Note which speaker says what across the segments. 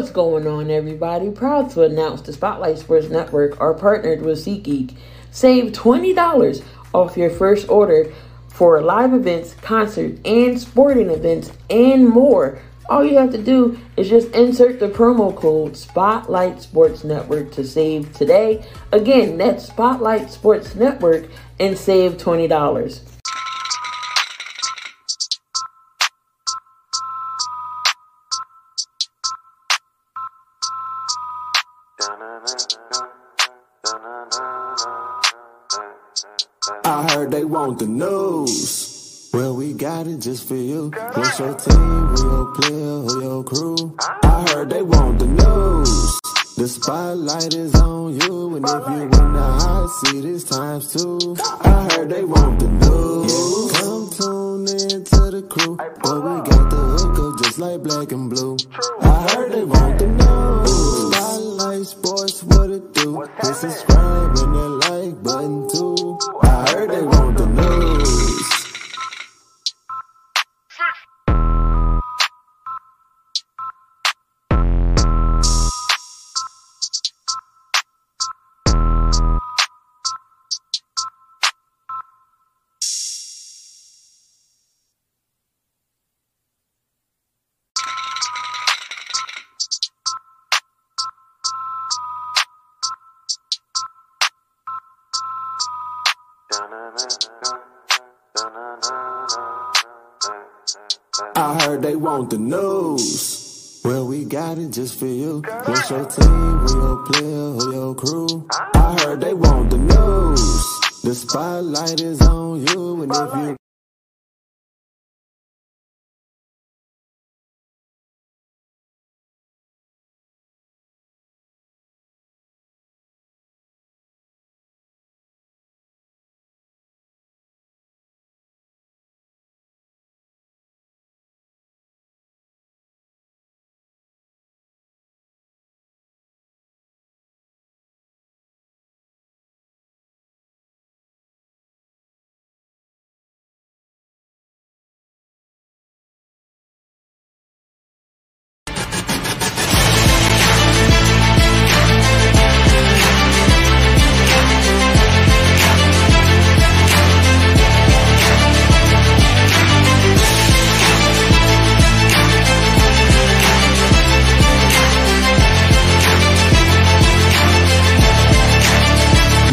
Speaker 1: What's going on, everybody? Proud to announce the Spotlight Sports Network are partnered with SeatGeek. Save $20 off your first order for live events, concerts, and sporting events, and more. All you have to do is just insert the promo code Spotlight Sports Network to save today. Again, that's Spotlight Sports Network and save $20.
Speaker 2: Heard they want the news. Well, we got it just for you. What's your team? Who your player? Who your crew? I heard they want the news. The spotlight is on you, and if you in the hot seat, it's times two. I heard they want the news. Come tune in to the crew, but we got the hook up just like black and blue. I heard they want the news. Spotlight Sports, what it do? Hit subscribe and that like button too. Heard they want the news. The news. Well, we got it just for you. What's your team? Who your player? Who your crew? I heard they want the news. The spotlight is on you, and if you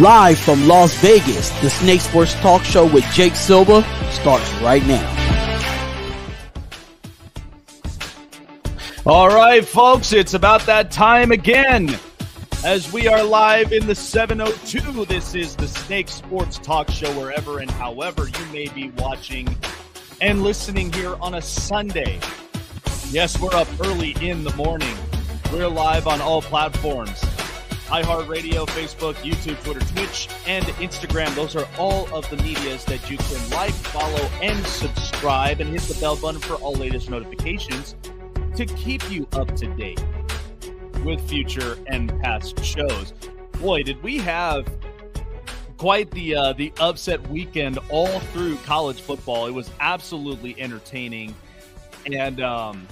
Speaker 3: Live from Las Vegas, the Snake Sports Talk Show with Jake Silva starts right now.
Speaker 4: All right, folks, it's about that time again. As we are live in the 702, this is the Snake Sports Talk Show, wherever and however you may be watching and listening here on a Sunday. Yes, we're up early in the morning. We're live on all platforms iHeartRadio, Facebook, YouTube, Twitter, Twitch, and Instagram. Those are all of the medias that you can like, follow, and subscribe, and hit the bell button for all latest notifications to keep you up to date with future and past shows. Boy, did we have quite the uh, the upset weekend all through college football. It was absolutely entertaining, and um,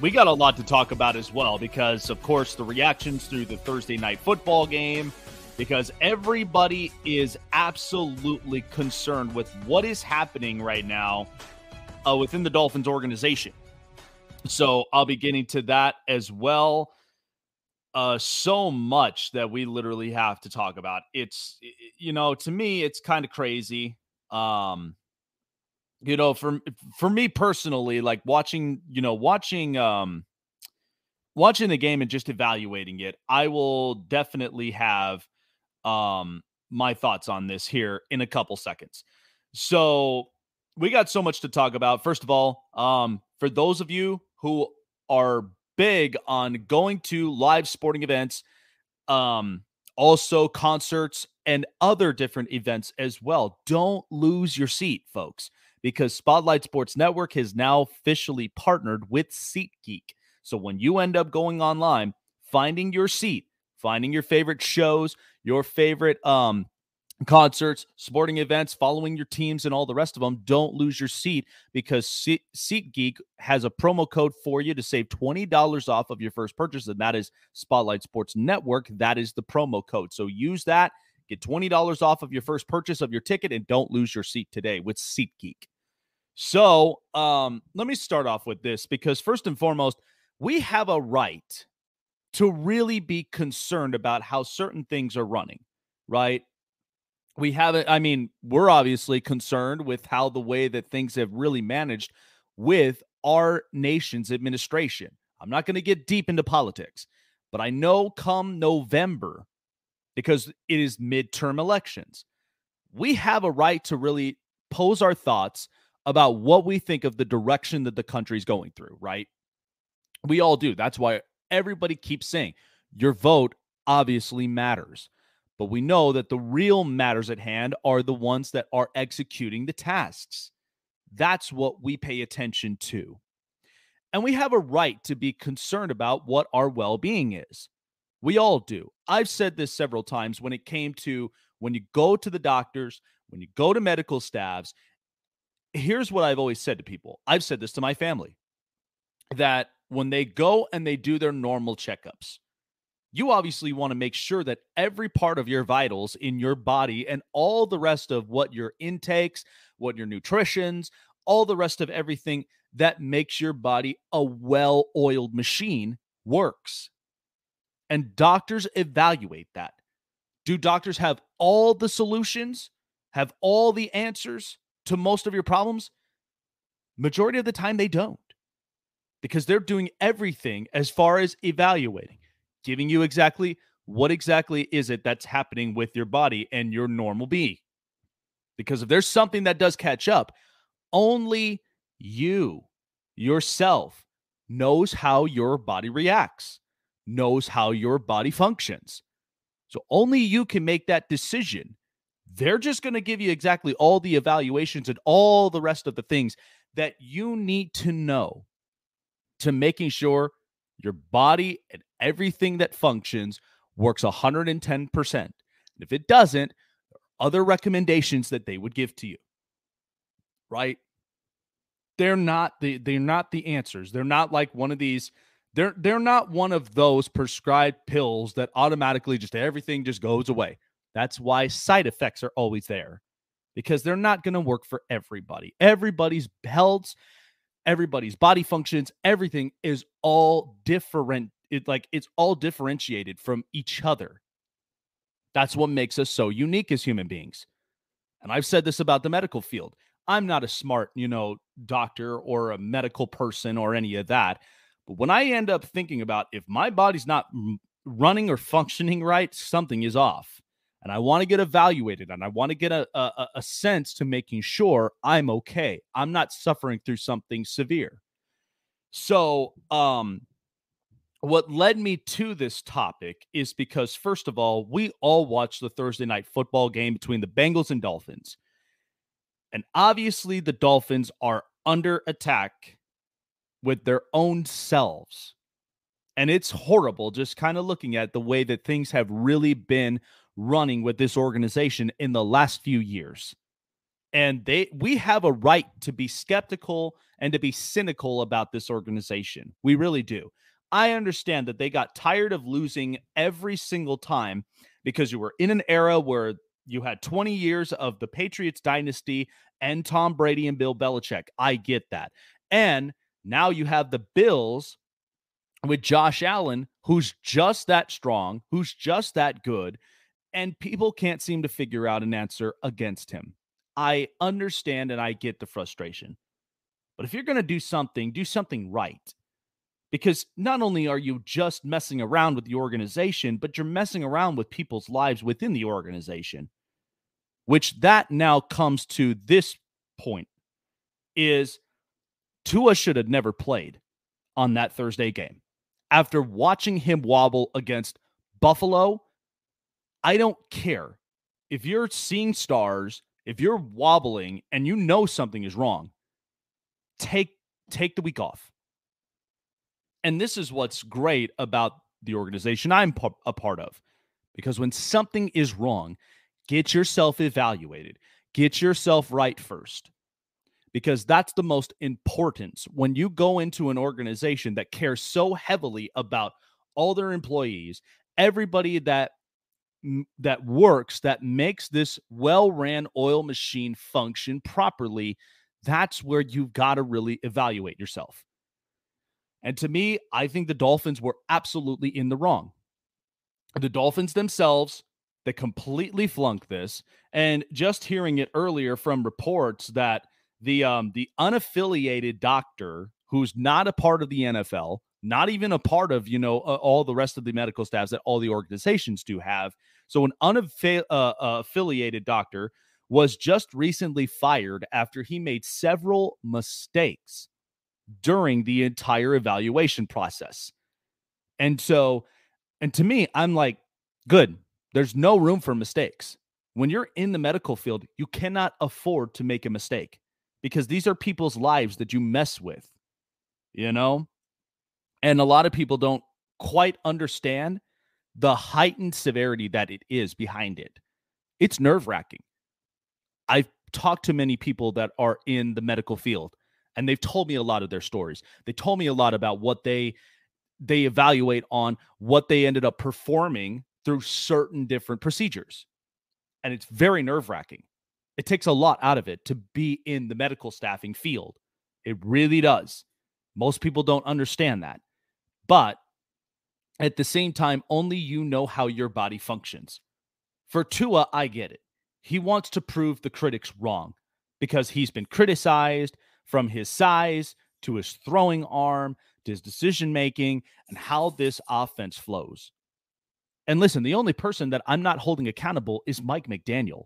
Speaker 4: we got a lot to talk about as well because, of course, the reactions through the Thursday night football game, because everybody is absolutely concerned with what is happening right now uh, within the Dolphins organization. So I'll be getting to that as well. Uh, so much that we literally have to talk about. It's, you know, to me, it's kind of crazy. Um, you know for for me personally like watching you know watching um watching the game and just evaluating it i will definitely have um my thoughts on this here in a couple seconds. So we got so much to talk about. First of all um for those of you who are big on going to live sporting events um also concerts and other different events as well don't lose your seat folks because Spotlight Sports Network has now officially partnered with SeatGeek. So when you end up going online, finding your seat, finding your favorite shows, your favorite um concerts, sporting events, following your teams, and all the rest of them, don't lose your seat because SeatGeek has a promo code for you to save $20 off of your first purchase, and that is Spotlight Sports Network. That is the promo code. So use that, get $20 off of your first purchase of your ticket, and don't lose your seat today with SeatGeek. So um, let me start off with this because, first and foremost, we have a right to really be concerned about how certain things are running, right? we haven't i mean we're obviously concerned with how the way that things have really managed with our nation's administration i'm not going to get deep into politics but i know come november because it is midterm elections we have a right to really pose our thoughts about what we think of the direction that the country's going through right we all do that's why everybody keeps saying your vote obviously matters but we know that the real matters at hand are the ones that are executing the tasks. That's what we pay attention to. And we have a right to be concerned about what our well being is. We all do. I've said this several times when it came to when you go to the doctors, when you go to medical staffs. Here's what I've always said to people I've said this to my family that when they go and they do their normal checkups, you obviously want to make sure that every part of your vitals in your body and all the rest of what your intakes, what your nutritions, all the rest of everything that makes your body a well oiled machine works. And doctors evaluate that. Do doctors have all the solutions, have all the answers to most of your problems? Majority of the time, they don't because they're doing everything as far as evaluating giving you exactly what exactly is it that's happening with your body and your normal being. Because if there's something that does catch up, only you yourself knows how your body reacts, knows how your body functions. So only you can make that decision. They're just going to give you exactly all the evaluations and all the rest of the things that you need to know to making sure your body and everything that functions works 110%. And if it doesn't, other recommendations that they would give to you. Right? They're not the they're not the answers. They're not like one of these they're they're not one of those prescribed pills that automatically just everything just goes away. That's why side effects are always there because they're not going to work for everybody. Everybody's health everybody's body functions, everything is all different. It like it's all differentiated from each other. That's what makes us so unique as human beings. And I've said this about the medical field. I'm not a smart, you know, doctor or a medical person or any of that. But when I end up thinking about if my body's not running or functioning right, something is off and I want to get evaluated and I want to get a, a, a sense to making sure I'm okay. I'm not suffering through something severe. So, um, what led me to this topic is because, first of all, we all watched the Thursday night football game between the Bengals and Dolphins. And obviously, the Dolphins are under attack with their own selves. And it's horrible just kind of looking at the way that things have really been running with this organization in the last few years. And they we have a right to be skeptical and to be cynical about this organization. We really do. I understand that they got tired of losing every single time because you were in an era where you had 20 years of the Patriots dynasty and Tom Brady and Bill Belichick. I get that. And now you have the Bills with Josh Allen, who's just that strong, who's just that good, and people can't seem to figure out an answer against him. I understand and I get the frustration. But if you're going to do something, do something right. Because not only are you just messing around with the organization, but you're messing around with people's lives within the organization. Which that now comes to this point is Tua should have never played on that Thursday game. After watching him wobble against Buffalo I don't care. If you're seeing stars, if you're wobbling and you know something is wrong, take take the week off. And this is what's great about the organization I'm a part of. Because when something is wrong, Get yourself evaluated, get yourself right first. Because that's the most important when you go into an organization that cares so heavily about all their employees, everybody that that works that makes this well-ran oil machine function properly that's where you've got to really evaluate yourself. And to me i think the dolphins were absolutely in the wrong. The dolphins themselves they completely flunked this and just hearing it earlier from reports that the um the unaffiliated doctor who's not a part of the NFL not even a part of you know uh, all the rest of the medical staffs that all the organizations do have so an unaffiliated uh, uh, doctor was just recently fired after he made several mistakes during the entire evaluation process. And so and to me i'm like good there's no room for mistakes. When you're in the medical field you cannot afford to make a mistake because these are people's lives that you mess with you know? And a lot of people don't quite understand the heightened severity that it is behind it. It's nerve wracking. I've talked to many people that are in the medical field and they've told me a lot of their stories. They told me a lot about what they they evaluate on what they ended up performing through certain different procedures. And it's very nerve-wracking. It takes a lot out of it to be in the medical staffing field. It really does. Most people don't understand that. But at the same time, only you know how your body functions. For Tua, I get it. He wants to prove the critics wrong because he's been criticized from his size to his throwing arm to his decision making and how this offense flows. And listen, the only person that I'm not holding accountable is Mike McDaniel.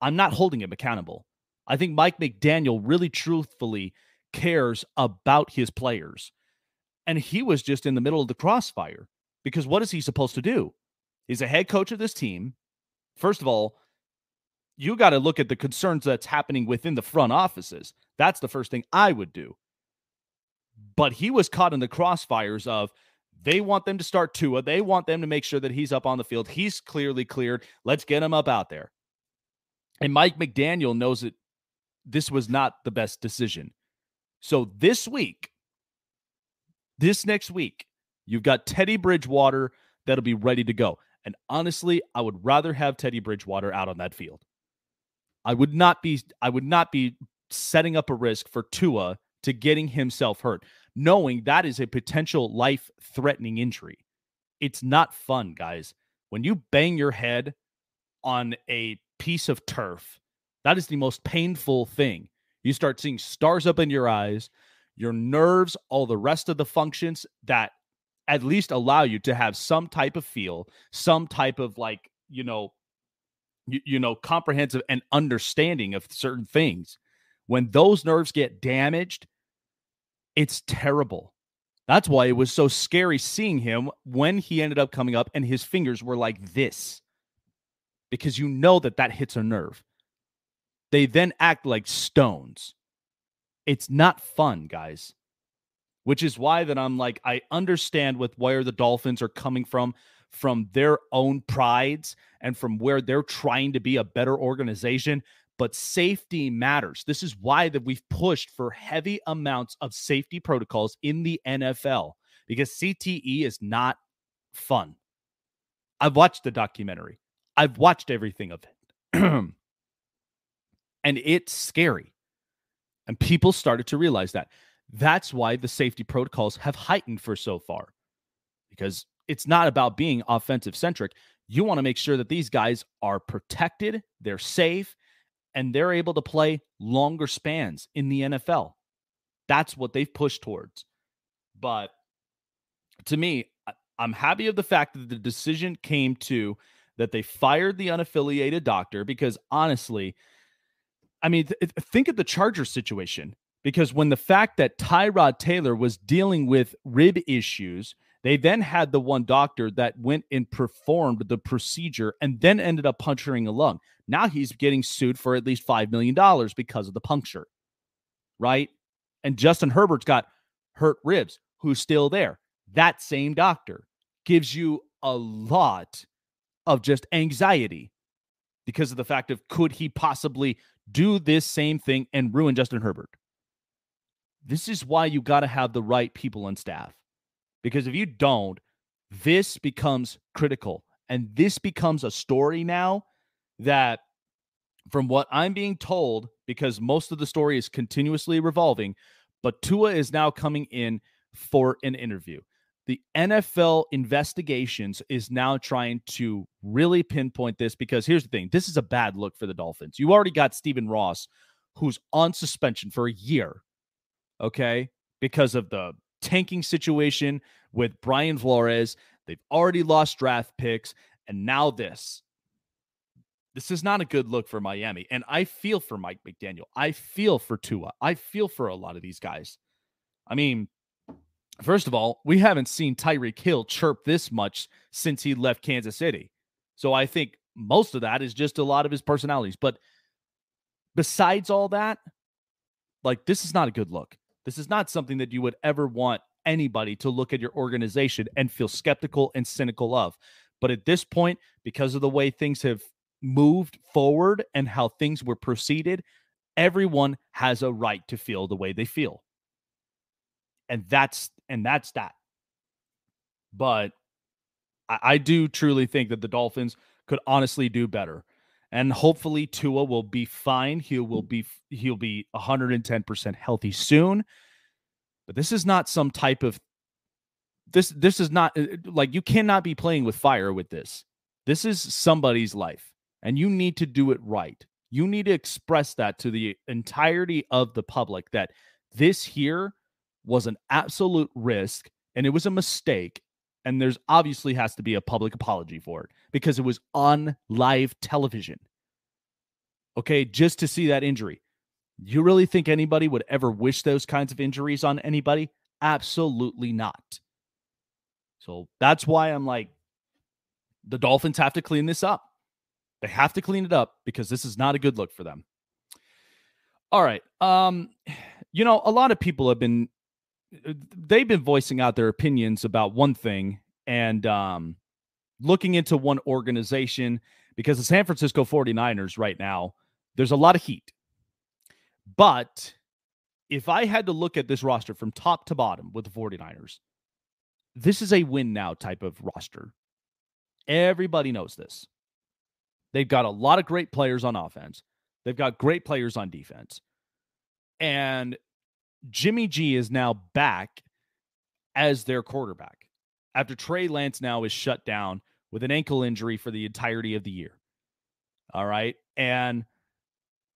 Speaker 4: I'm not holding him accountable. I think Mike McDaniel really truthfully cares about his players and he was just in the middle of the crossfire because what is he supposed to do? He's a head coach of this team. First of all, you got to look at the concerns that's happening within the front offices. That's the first thing I would do. But he was caught in the crossfires of they want them to start Tua. They want them to make sure that he's up on the field. He's clearly cleared. Let's get him up out there. And Mike McDaniel knows that this was not the best decision. So this week, this next week, you've got Teddy Bridgewater that'll be ready to go. And honestly, I would rather have Teddy Bridgewater out on that field. I would not be I would not be setting up a risk for Tua to getting himself hurt, knowing that is a potential life-threatening injury. It's not fun, guys. When you bang your head on a piece of turf, that is the most painful thing. You start seeing stars up in your eyes your nerves, all the rest of the functions that at least allow you to have some type of feel, some type of like, you know, you, you know, comprehensive and understanding of certain things. When those nerves get damaged, it's terrible. That's why it mm-hmm. was so scary seeing him when he ended up coming up and his fingers were like this. Because you know that that hits a nerve. They then act like stones. It's not fun, guys. Which is why that I'm like, I understand with where the Dolphins are coming from, from their own prides and from where they're trying to be a better organization. But safety matters. This is why that we've pushed for heavy amounts of safety protocols in the NFL because CTE is not fun. I've watched the documentary. I've watched everything of it. and it's scary. And people started to realize that. That's why the safety protocols have heightened for so far, because it's not about being offensive centric. You want to make sure that these guys are protected, they're safe, and they're able to play longer spans in the NFL. That's what they've pushed towards. But to me, I'm happy of the fact that the decision came to that they fired the unaffiliated doctor because honestly, I mean, th- think of the Charger situation because when the fact that Tyrod Taylor was dealing with rib issues, they then had the one doctor that went and performed the procedure and then ended up puncturing a lung. Now he's getting sued for at least $5 million because of the puncture, right? And Justin Herbert's got hurt ribs, who's still there. That same doctor gives you a lot of just anxiety because of the fact of could he possibly do this same thing and ruin Justin Herbert? This is why you got to have the right people on staff. Because if you don't, this becomes critical. And this becomes a story now that, from what I'm being told, because most of the story is continuously revolving, but Tua is now coming in for an interview. The NFL investigations is now trying to really pinpoint this because here's the thing this is a bad look for the Dolphins. You already got Stephen Ross, who's on suspension for a year, okay, because of the tanking situation with Brian Flores. They've already lost draft picks, and now this. This is not a good look for Miami. And I feel for Mike McDaniel. I feel for Tua. I feel for a lot of these guys. I mean, first of all, we haven't seen Tyreek Hill chirp this much since he left Kansas City. So I think most of that is just a lot of his personalities. But besides all that, like this is not a good look. This is not something that you would ever want anybody to look at your organization and feel skeptical and cynical of. But at this point, because of the way things have moved forward and how things were proceeded, everyone has a right to feel the way they feel. And that's and that's that. But I, I do truly think that the Dolphins could honestly do better. And hopefully Tua will be fine. He will be he'll be 110% healthy soon. But this is not some type of this this is not uh, like you cannot be playing with fire with this. This is somebody's life and you need to do it right. You need to express that to the entirety of the public that this here was an absolute risk and it was a mistake and there's obviously has to be a public apology for it because it was on live television. Okay, just to see that injury. You really think anybody would ever wish those kinds of injuries on anybody? Absolutely not. So that's why I'm like, the Dolphins have to clean this up. They have to clean it up because this is not a good look for them. All right. Um, you know, a lot of people have been they've been voicing out their opinions about one thing and um looking into one organization because the San Francisco 49ers right now, there's a lot of heat. But if I had to look at this roster from top to bottom with the 49ers, this is a win now type of roster. Everybody knows this. They've got a lot of great players on offense. They've got great players on defense. And Jimmy G is now back as their quarterback after Trey Lance now is shut down with an ankle injury for the entirety of the year. All right. And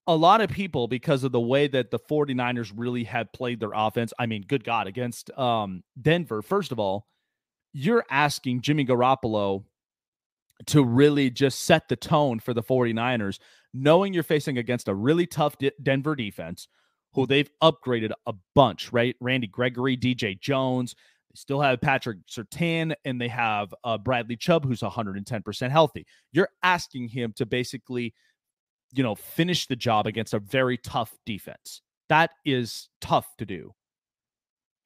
Speaker 4: a lot of people, because of the way that the 49ers really have played their offense, I mean, good God, against um, Denver, first of all, you're asking Jimmy Garoppolo to really just set the tone for the 49ers, knowing you're facing against a really tough D- Denver defense who they've upgraded a bunch, right? Randy Gregory, DJ Jones. They still have Patrick Surtain and they have uh, Bradley Chubb, who's 110% healthy. You're asking him to basically, you know, finish the job against a very tough defense. That is tough to do.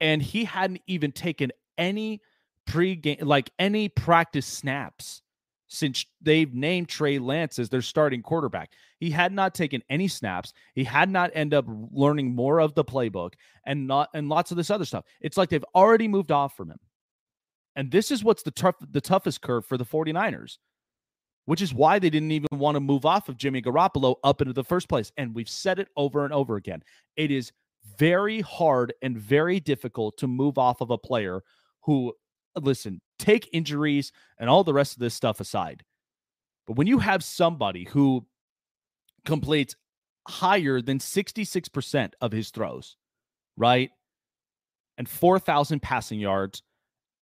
Speaker 4: And he hadn't even taken any pre-game, like any practice snaps since they've named Trey Lance as their starting quarterback. He had not taken any snaps. He had not end up learning more of the playbook and not and lots of this other stuff. It's like they've already moved off from him. And this is what's the tough the toughest curve for the 49ers, which is why they didn't even want to move off of Jimmy Garoppolo up into the first place. And we've said it over and over again. It is very hard and very difficult to move off of a player who listen, take injuries and all the rest of this stuff aside. But when you have somebody who completes higher than 66% of his throws, right? And 4,000 passing yards,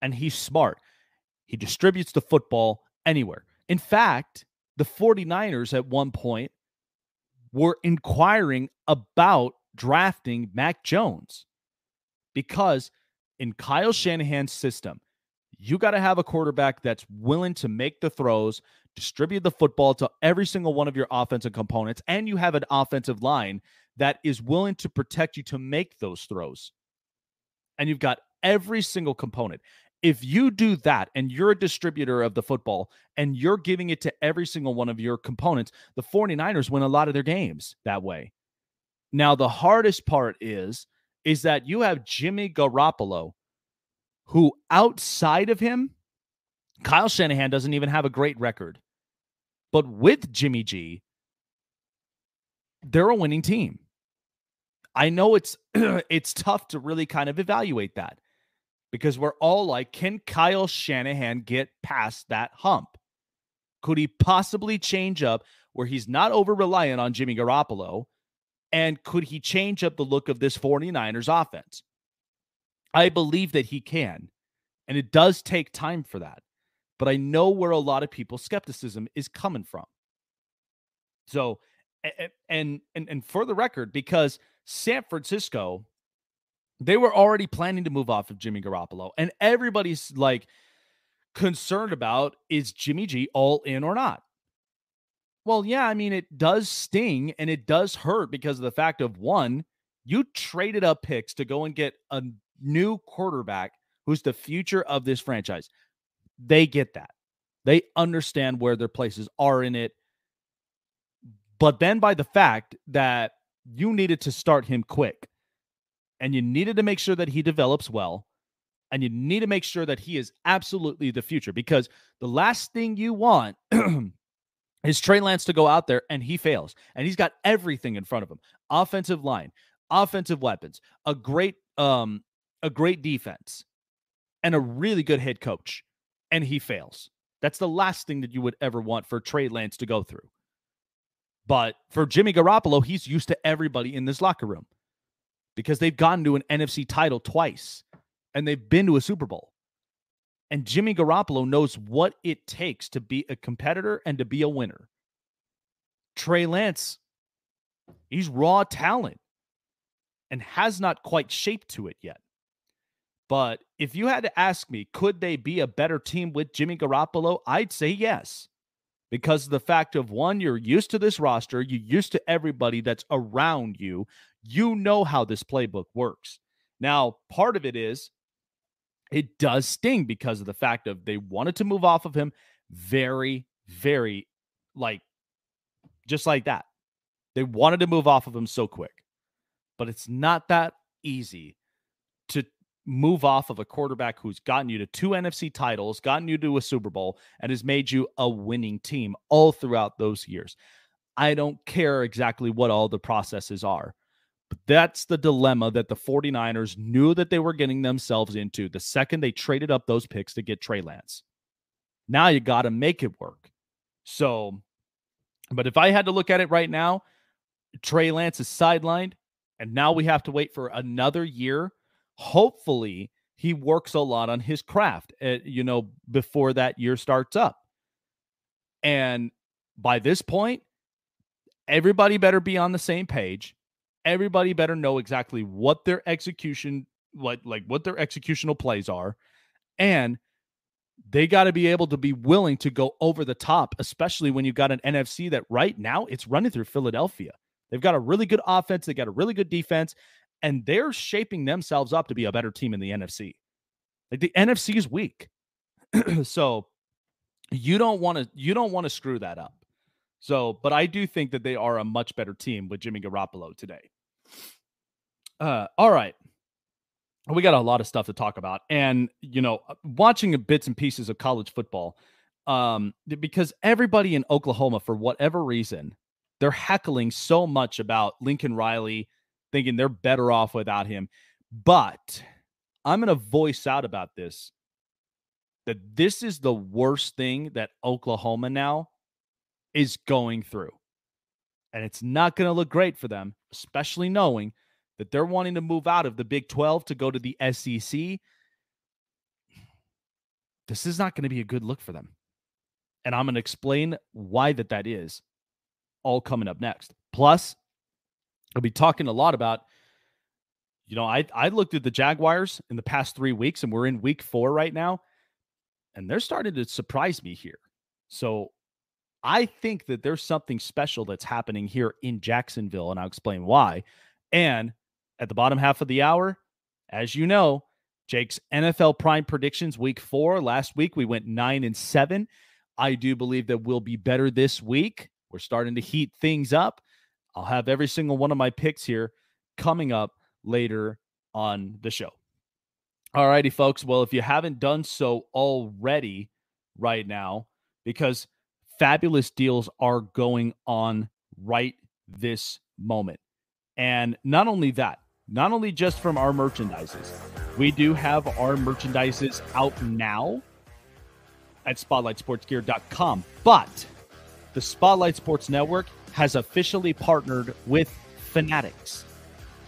Speaker 4: and he's smart. He distributes the football anywhere. In fact, the 49ers at one point were inquiring about drafting Mac Jones because in Kyle Shanahan's system, you got to have a quarterback that's willing to make the throws, distribute the football to every single one of your offensive components, and you have an offensive line that is willing to protect you to make those throws. And you've got every single component. if you do that and you're a distributor of the football and you're giving it to every single one of your components, the 49ers win a lot of their games that way. Now, the hardest part is is that you have Jimmy Garoppolo, who outside of him, Kyle Shanahan doesn't even have a great record. But with Jimmy G, they're a winning team. I know it's it's tough to really kind of evaluate that because we're all like, can Kyle Shanahan get past that hump? Could he possibly change up where he's not over reliant on Jimmy Garoppolo? And could he change up the look of this 49ers offense? I believe that he can. And it does take time for that. But I know where a lot of people's skepticism is coming from. So, and and and for the record, because San Francisco they were already planning to move off of Jimmy Garoppolo, and everybody's like concerned about is Jimmy G all in or not? Well, yeah, I mean, it does sting and it does hurt because of the fact of one, you traded up picks to go and get a new quarterback who's the future of this franchise. They get that. They understand where their places are in it. But then by the fact that you needed to start him quick and you needed to make sure that he develops well and you need to make sure that he is absolutely the future because the last thing you want is Trey Lance to go out there and he fails and he's got everything in front of him offensive line offensive weapons a great um a great defense and a really good head coach and he fails that's the last thing that you would ever want for Trey Lance to go through but for Jimmy Garoppolo he's used to everybody in this locker room because they've gotten to an NFC title twice and they've been to a Super Bowl. And Jimmy Garoppolo knows what it takes to be a competitor and to be a winner. Trey Lance, he's raw talent and has not quite shaped to it yet. But if you had to ask me, could they be a better team with Jimmy Garoppolo? I'd say yes. Because of the fact of one, you're used to this roster, you're used to everybody that's around you you know how this playbook works. Now, part of it is it does sting because of the fact of they wanted to move off of him very, very like just like that. They wanted to move off of him so quick. But it's not that easy move off of a quarterback who's gotten you to two NFC titles, gotten you to a Super Bowl, and has made you a winning team all throughout those years. I don't care exactly what all the processes are. But that's the dilemma that the 49ers knew that they were getting themselves into the second they traded up those picks to get Trey Lance. Now you got to make it work. So, but if I had to look at it right now, Trey Lance is sidelined, and now we have to wait for another year. Hopefully, he works a lot on his craft, uh, you know, before that year starts up. And by this point, everybody better be on the same page everybody better know exactly what their execution like like what their executional plays are and they got to be able to be willing to go over the top especially when you've got an NFC that right now it's running through Philadelphia. They've got a really good offense, they got a really good defense and they're shaping themselves up to be a better team in the NFC. Like the NFC is weak. so you don't want to you don't want to screw that up. So, but I do think that they are a much better team with Jimmy Garoppolo today. Uh, all right. We got a lot of stuff to talk about. And, you know, uh, watching bits and pieces of college football, um, because everybody in Oklahoma, for whatever reason, they're heckling so much about Lincoln Riley, thinking they're better off without him. But I'm going to voice out about this that this is the worst thing that Oklahoma now is going through. And it's not going to look great for them, especially knowing that they're wanting to move out of the Big 12 to go to the SEC, this is not going to be a good look for them. And I'm going to explain why that that is all coming up next. Plus, I'll be talking a lot about you know, I I looked at the Jaguars in the past 3 weeks and we're in week 4 right now and they're starting to surprise me here. So, I think that there's something special that's happening here in Jacksonville and I'll explain why. And at the bottom half of the hour, as you know, Jake's NFL Prime predictions week four. Last week we went nine and seven. I do believe that we'll be better this week. We're starting to heat things up. I'll have every single one of my picks here coming up later on the show. All righty, folks. Well, if you haven't done so already right now, because fabulous deals are going on right this moment. And not only that, not only just from our merchandises, we do have our merchandises out now at spotlightsportsgear.com. But the Spotlight Sports Network has officially partnered with Fanatics.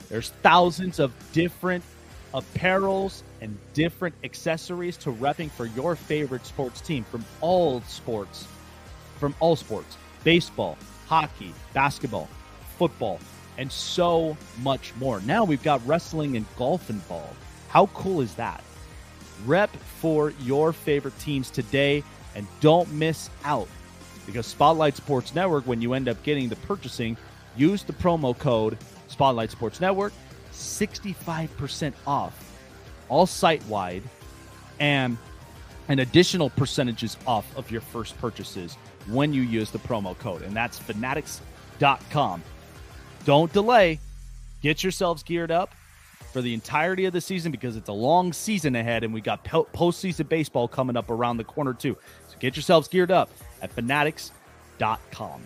Speaker 4: There's thousands of different apparels and different accessories to repping for your favorite sports team from all sports, from all sports baseball, hockey, basketball, football, and so much more. Now we've got wrestling and golf involved. How cool is that? Rep for your favorite teams today and don't miss out because Spotlight Sports Network, when you end up getting the purchasing, use the promo code Spotlight Sports Network, 65% off all site wide and an additional percentages off of your first purchases when you use the promo code. And that's fanatics.com. Don't delay. Get yourselves geared up for the entirety of the season because it's a long season ahead and we got postseason baseball coming up around the corner too. Get yourselves geared up at fanatics.com.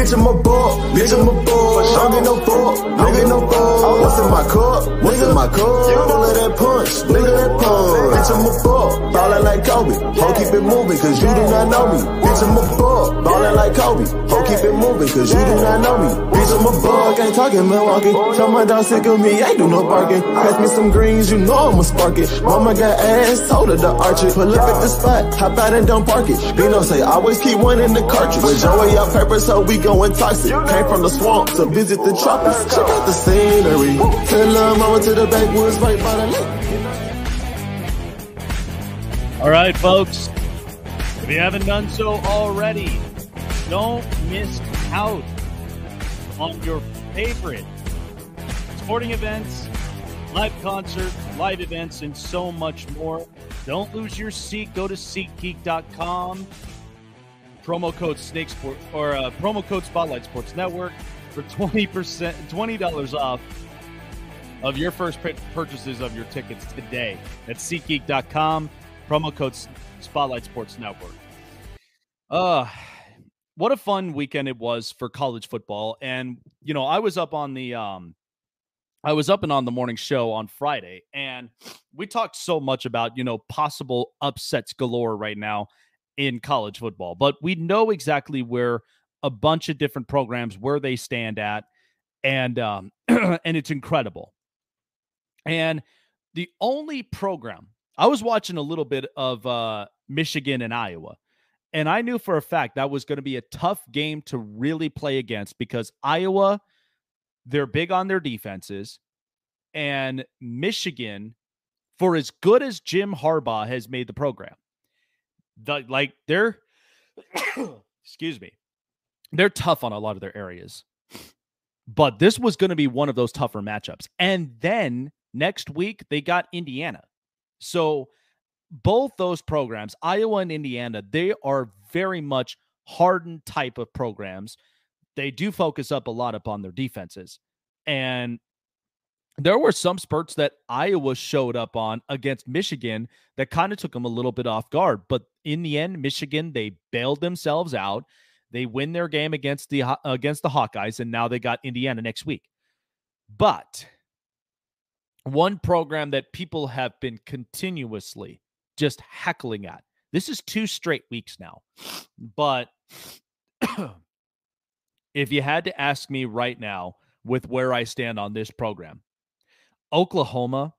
Speaker 2: Bitch, I'm a ball, bitch, I'm a ball. Don't get no ball, don't get no ball. What's in my cup? What's in my cup? Full of that punch, nigga that punch. Bitch, I'm a ball, ballin' like Kobe. Ho, keep it moving, cause you do not know me. Bitch, I'm a ball, ballin' like Kobe. Ho, keep it moving, cause you do not know me. I'm a ball, ain't talking Milwaukee. Tell my dog sick of me, ain't do no barking. Pass me some greens, you know I'ma spark it. Mama got ass, told her to arch it. Pull up at the spot, hop out and don't park it. Bino say, always keep one in the cartridge. With Joey up purpose, so we going toxic. Came from the swamp to visit the tropics. Check out the scenery. Tell love mama to the backwoods right by the lake.
Speaker 4: All right, folks. If you haven't done so already, don't miss out on your favorite sporting events, live concerts, live events, and so much more. Don't lose your seat. Go to SeatGeek.com. Promo code Snake Sport or uh, promo code Spotlight Sports Network for twenty percent, twenty dollars off of your first purchases of your tickets today. at SeatGeek.com. Promo code Spotlight Sports Network. Uh what a fun weekend it was for college football. And you know, I was up on the um I was up and on the morning show on Friday, and we talked so much about, you know, possible upsets galore right now in college football. But we know exactly where a bunch of different programs where they stand at, and um, and it's incredible. And the only program I was watching a little bit of uh, Michigan and Iowa, and I knew for a fact that was going to be a tough game to really play against because Iowa they're big on their defenses. And Michigan, for as good as Jim Harbaugh has made the program, the, like they're, excuse me, they're tough on a lot of their areas. But this was going to be one of those tougher matchups. And then next week, they got Indiana. So both those programs, Iowa and Indiana, they are very much hardened type of programs they do focus up a lot upon their defenses. And there were some spurts that Iowa showed up on against Michigan that kind of took them a little bit off guard. But in the end, Michigan they bailed themselves out. They win their game against the against the Hawkeyes, and now they got Indiana next week. But one program that people have been continuously just heckling at. This is two straight weeks now, but if you had to ask me right now with where I stand on this program, Oklahoma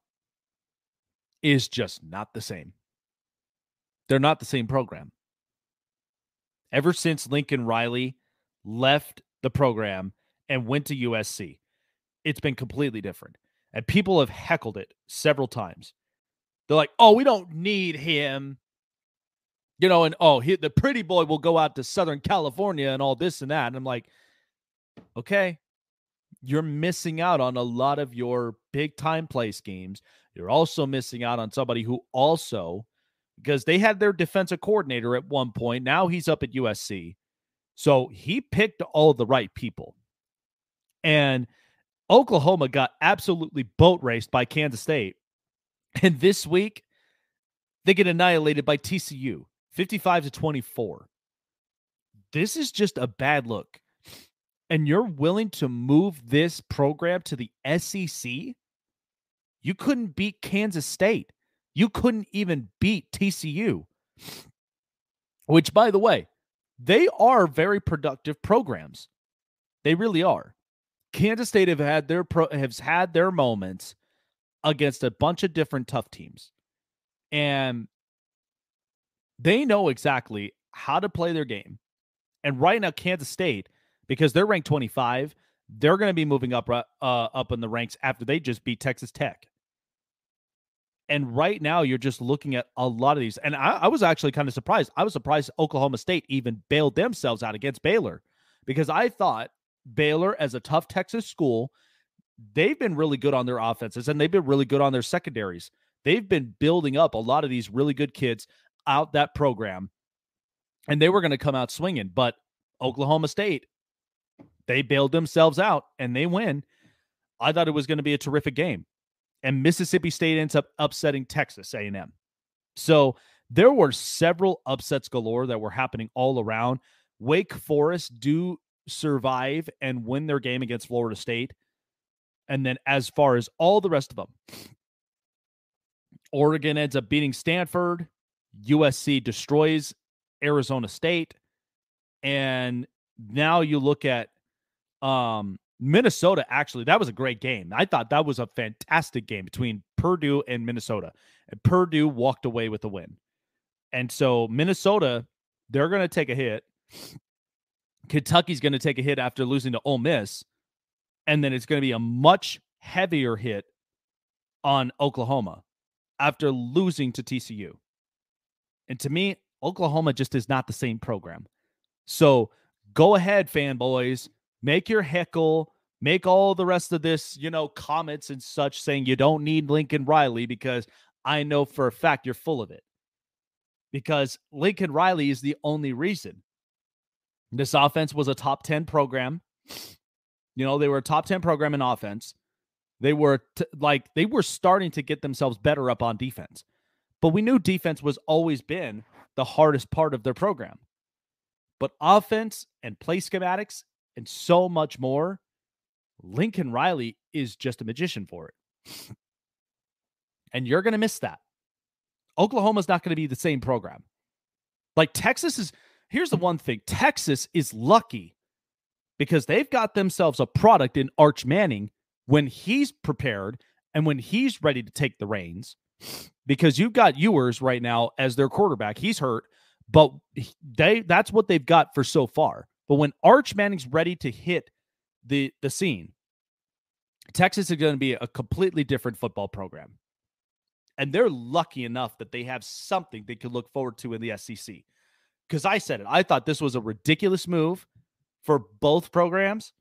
Speaker 4: is just not the same. They're not the same program. Ever since Lincoln Riley left the program and went to USC, it's been completely different. And people have heckled it several times. They're like, oh, we don't need him you know, and oh, he, the pretty boy will go out to Southern California and all this and that. And I'm like, okay, you're missing out on a lot of your big time place games. You're also missing out on somebody who also, because they had their defensive coordinator at one point. Now he's up at USC. So he picked all the right people. And Oklahoma got absolutely boat raced by Kansas State. And this week, they get annihilated by TCU. 55 to 24. This is just a bad look. And you're willing to move this program to the SEC? You couldn't beat Kansas State. You couldn't even beat TCU. Which, by the way, they are very productive programs. They really are. Kansas State have had their pro, has had their moments against a bunch of different tough teams. And they know exactly how to play their game. And right now, Kansas State, because they're ranked 25, they're going to be moving up uh, up in the ranks after they just beat Texas Tech. And right now, you're just looking at a lot of these. And I, I was actually kind of surprised. I was surprised Oklahoma State even bailed themselves out against Baylor because I thought Baylor, as a tough Texas school, they've been really good on their offenses and they've been really good on their secondaries. They've been building up a lot of these really good kids out that program and they were going to come out swinging. But Oklahoma State, they bailed themselves out and they win. I thought it was going to be a terrific game. And Mississippi State ends up upsetting Texas A&M. So there were several upsets galore that were happening all around. Wake Forest do survive and win their game against Florida State. And then as far as all the rest of them, Oregon ends up beating Stanford, USC destroys Arizona State, and now you look at um Minnesota actually that was a great game. I thought that was a fantastic game between Purdue and Minnesota. And Purdue walked away with the win. And so Minnesota they're going to take a hit. Kentucky's going to take a hit after losing to Ole Miss, and then it's going to be a much heavier hit on Oklahoma after losing to TCU. And to me, Oklahoma just is not the same program. So go ahead, fanboys, make your heckle, make all the rest of this, you know, comments and such saying you don't need Lincoln Riley because I know for a fact you're full of it because Lincoln Riley is the only reason. This offense was a top 10 program. You know, they were a top 10 program in offense. They were t- like, they were starting to get themselves better up on defense. But we knew defense was always been the hardest part of their program. But offense and play schematics and so much more, Lincoln Riley is just a magician for it. And you're going to miss that. Oklahoma's not going to be the same program. Like Texas is, here's the one thing Texas is lucky because they've got themselves a product in Arch Manning when he's prepared and when he's ready to take the reins. Because you've got Ewers right now as their quarterback. He's hurt, but they that's what they've got for so far. But when Arch Manning's ready to hit the the scene, Texas is going to be a completely different football program and they're lucky enough that they have something they could look forward to in the SEC. Because I said it, I thought this was a ridiculous move for both programs.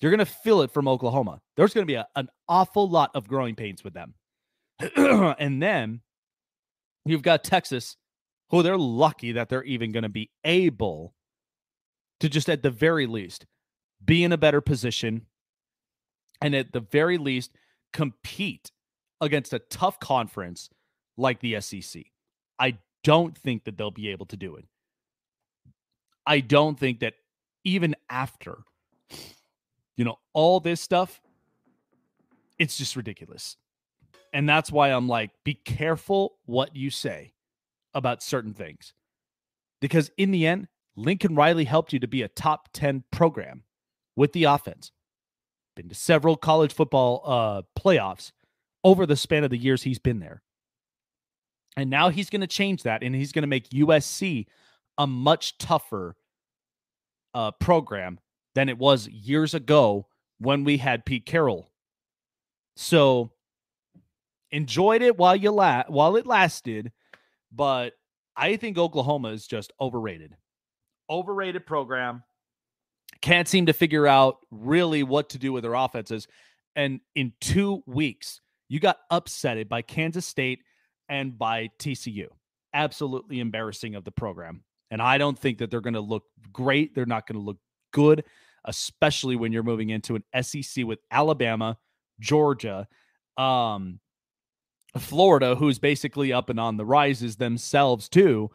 Speaker 4: You're going to feel it from Oklahoma. There's going to be a, an awful lot of growing pains with them. and then you've got Texas, who they're lucky that they're even going to be able to just at the very least be in a better position and at the very least compete against a tough conference like the SEC. I don't think that they'll be able to do it. I don't think that even after, you know, all this stuff, it's just ridiculous. And that's why I'm like, be careful what you say about certain things. Because in the end, Lincoln Riley helped you to be a top 10 program with the offense. Been to several college football uh, playoffs over the span of the years he's been there. And now he's going to change that and he's going to make USC a much tougher uh, program than it was years ago when we had Pete Carroll. So enjoyed it while you la- while it lasted, but I think Oklahoma is just overrated. Overrated program. Can't seem to figure out really what to do with their offenses. And in two weeks, you got upsetted by Kansas State and by TCU. Absolutely embarrassing of the program. And I don't think that they're going to look great. They're not going to look good, especially when you're moving into an SEC with Alabama, Georgia, um, Florida, who's basically up and on the rises themselves, too.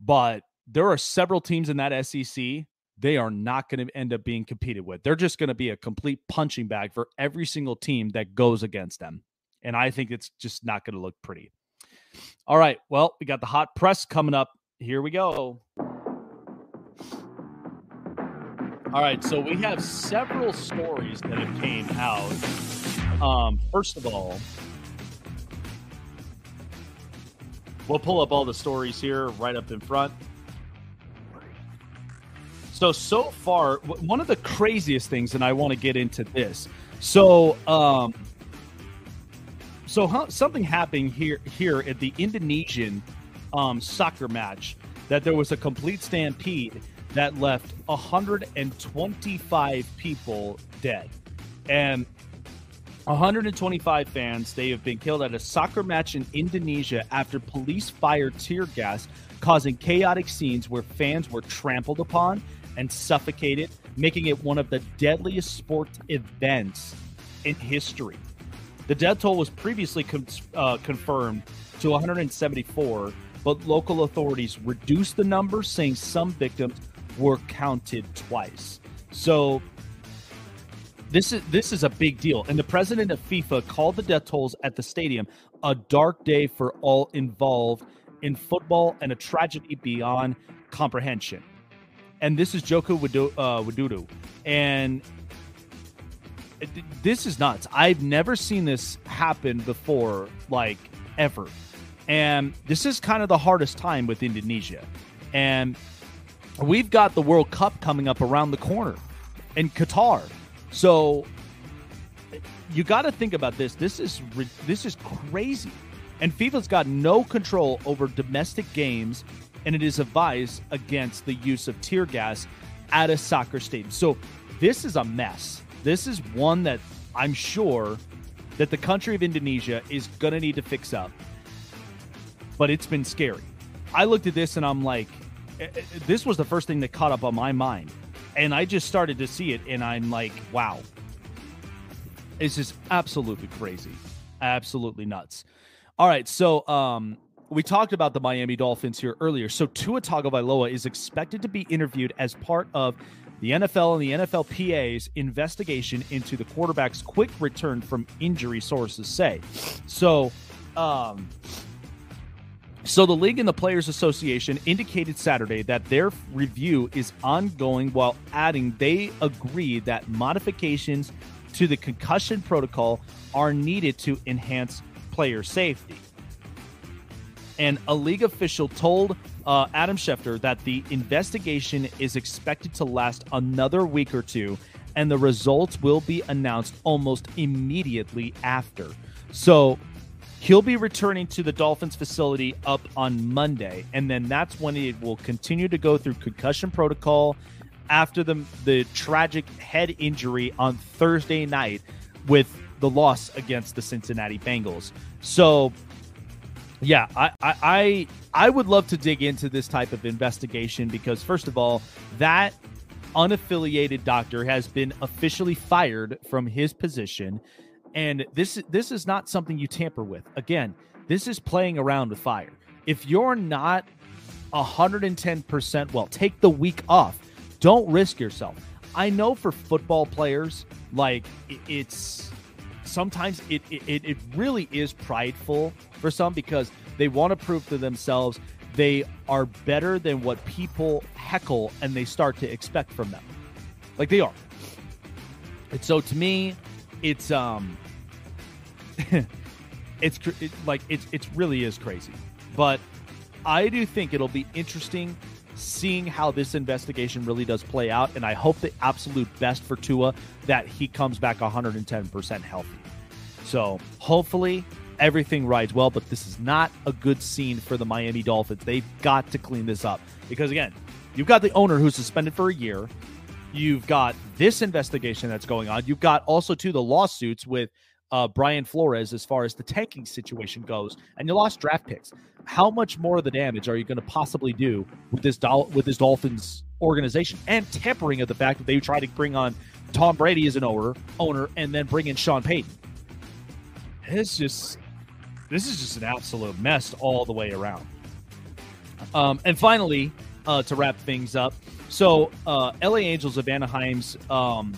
Speaker 4: But there are several teams in that SEC they are not going to end up being competed with. They're just going to be a complete punching bag for every single team that goes against them. And I think it's just not going to look pretty. All right. Well, we got the hot press coming up. Here we go. All right. So we have several stories that have came out. Um, first of all, we'll pull up all the stories here right up in front. So so far, one of the craziest things, and I want to get into this. So, um, so something happened here here at the Indonesian um, soccer match that there was a complete stampede that left 125 people dead, and 125 fans they have been killed at a soccer match in Indonesia after police fired tear gas, causing chaotic scenes where fans were trampled upon and suffocated, making it one of the deadliest sports events in history. The death toll was previously con- uh, confirmed to 174, but local authorities reduced the number, saying some victims were counted twice. So this is this is a big deal. And the president of FIFA called the death tolls at the stadium a dark day for all involved in football and a tragedy beyond comprehension. And this is Joko Widodo. Uh, and this is nuts. I've never seen this happen before, like ever. And this is kind of the hardest time with Indonesia. And we've got the World Cup coming up around the corner in Qatar. So you got to think about this. This is this is crazy. And FIFA's got no control over domestic games and it is advised against the use of tear gas at a soccer stadium. So this is a mess. This is one that I'm sure that the country of Indonesia is going to need to fix up. But it's been scary. I looked at this and I'm like, eh, eh, this was the first thing that caught up on my mind. And I just started to see it and I'm like, wow. It's just absolutely crazy. Absolutely nuts. All right. So, um, we talked about the Miami Dolphins here earlier. So Tua Tagovailoa is expected to be interviewed as part of the NFL and the NFLPA's investigation into the quarterback's quick return from injury, sources say. So, um, so the league and the Players Association indicated Saturday that their review is ongoing while adding they agree that modifications to the concussion protocol are needed to enhance player safety. And a league official told uh, Adam Schefter that the investigation is expected to last another week or two, and the results will be announced almost immediately after. So he'll be returning to the Dolphins facility up on Monday, and then that's when it will continue to go through concussion protocol after the the tragic head injury on Thursday night with the loss against the Cincinnati Bengals. So yeah, I, I, I I would love to dig into this type of investigation because first of all, that unaffiliated doctor has been officially fired from his position, and this this is not something you tamper with. Again, this is playing around with fire. If you're not 110%, well, take the week off. Don't risk yourself. I know for football players, like it's sometimes it, it it really is prideful for some because they want to prove to themselves they are better than what people heckle and they start to expect from them. Like they are. And so to me, it's um it's it, like it's it's really is crazy. But I do think it'll be interesting seeing how this investigation really does play out and I hope the absolute best for Tua that he comes back 110% healthy. So hopefully everything rides well, but this is not a good scene for the Miami Dolphins. They've got to clean this up because, again, you've got the owner who's suspended for a year. You've got this investigation that's going on. You've got also, too, the lawsuits with uh, Brian Flores as far as the tanking situation goes, and you lost draft picks. How much more of the damage are you going to possibly do with this with this Dolphins organization and tampering of the fact that they tried to bring on Tom Brady as an owner, owner, and then bring in Sean Payton? It's just this is just an absolute mess all the way around. Um, and finally, uh, to wrap things up, so uh, LA Angels of Anaheim's um,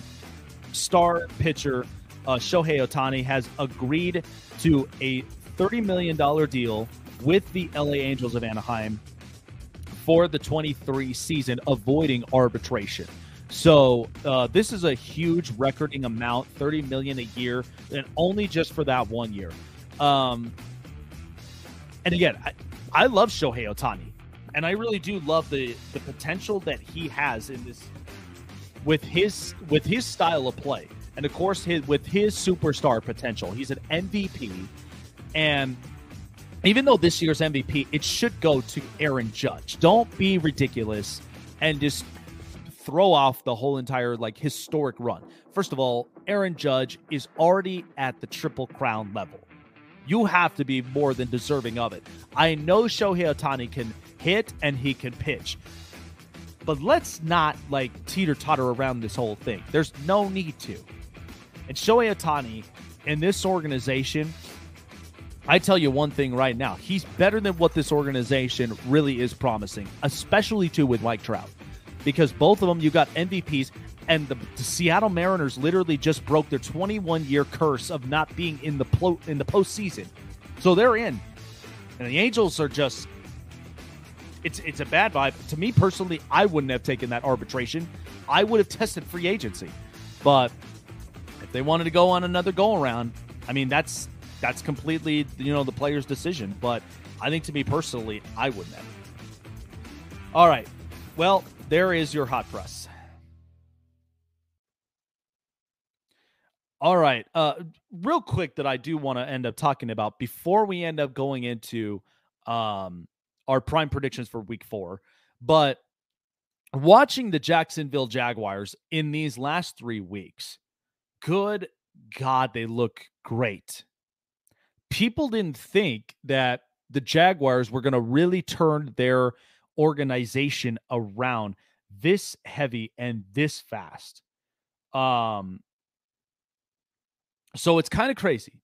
Speaker 4: star pitcher uh, Shohei Ohtani has agreed to a $30 million deal with the LA Angels of Anaheim for the 23 season, avoiding arbitration. So uh, this is a huge recording amount, 30 million a year, and only just for that one year. Um, and again, I, I love Shohei Ohtani, and I really do love the the potential that he has in this with his with his style of play, and of course his with his superstar potential. He's an MVP, and even though this year's MVP, it should go to Aaron Judge. Don't be ridiculous and just throw off the whole entire like historic run. First of all, Aaron Judge is already at the triple crown level you have to be more than deserving of it. I know Shohei Ohtani can hit and he can pitch, but let's not like teeter totter around this whole thing. There's no need to. And Shohei Ohtani in this organization, I tell you one thing right now, he's better than what this organization really is promising, especially too with Mike Trout. Because both of them, you got MVPs, And the, the Seattle Mariners literally just broke their 21 year curse of not being in the plo- in the postseason. So they're in. And the Angels are just it's it's a bad vibe. To me personally, I wouldn't have taken that arbitration. I would have tested free agency. But if they wanted to go on another go around, I mean that's that's completely you know the player's decision. But I think to me personally, I wouldn't have. All right. Well, there is your hot press. All right. Uh real quick that I do want to end up talking about before we end up going into um our prime predictions for week 4. But watching the Jacksonville Jaguars in these last 3 weeks, good god, they look great. People didn't think that the Jaguars were going to really turn their organization around this heavy and this fast. Um so it's kind of crazy.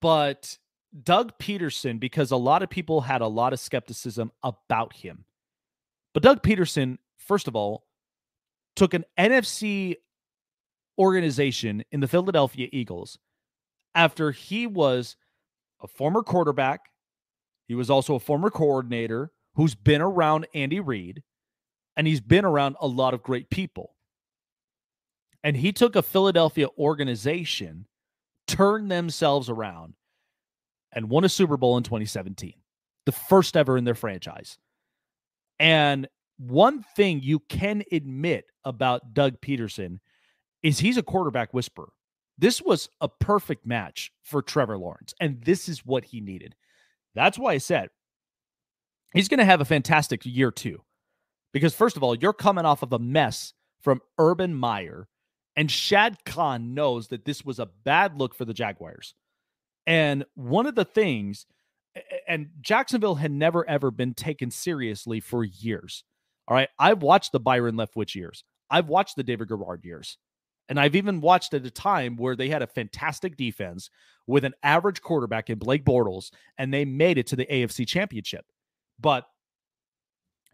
Speaker 4: But Doug Pederson because a lot of people had a lot of skepticism about him. But Doug Pederson, first of all, took an NFC organization in the Philadelphia Eagles after he was a former quarterback. He was also a former coordinator who's been around Andy Reid, and he's been around a lot of great people. And he took a Philadelphia organization, turned themselves around, and won a Super Bowl in 2017, the first ever in their franchise. And one thing you can admit about Doug Pederson is he's a quarterback whisperer. This was a perfect match for Trevor Lawrence, and this is what he needed. That's why I said he's going to have a fantastic year too. Because, first of all, you're coming off of a mess from Urban Meyer, and Shad Khan knows that this was a bad look for the Jaguars. And one of the things, and Jacksonville had never ever been taken seriously for years. All right. I've watched the Byron Leftwich years, I've watched the David Garrard years. And I've even watched at a time where they had a fantastic defense with an average quarterback in Blake Bortles, and they made it to the AFC Championship. But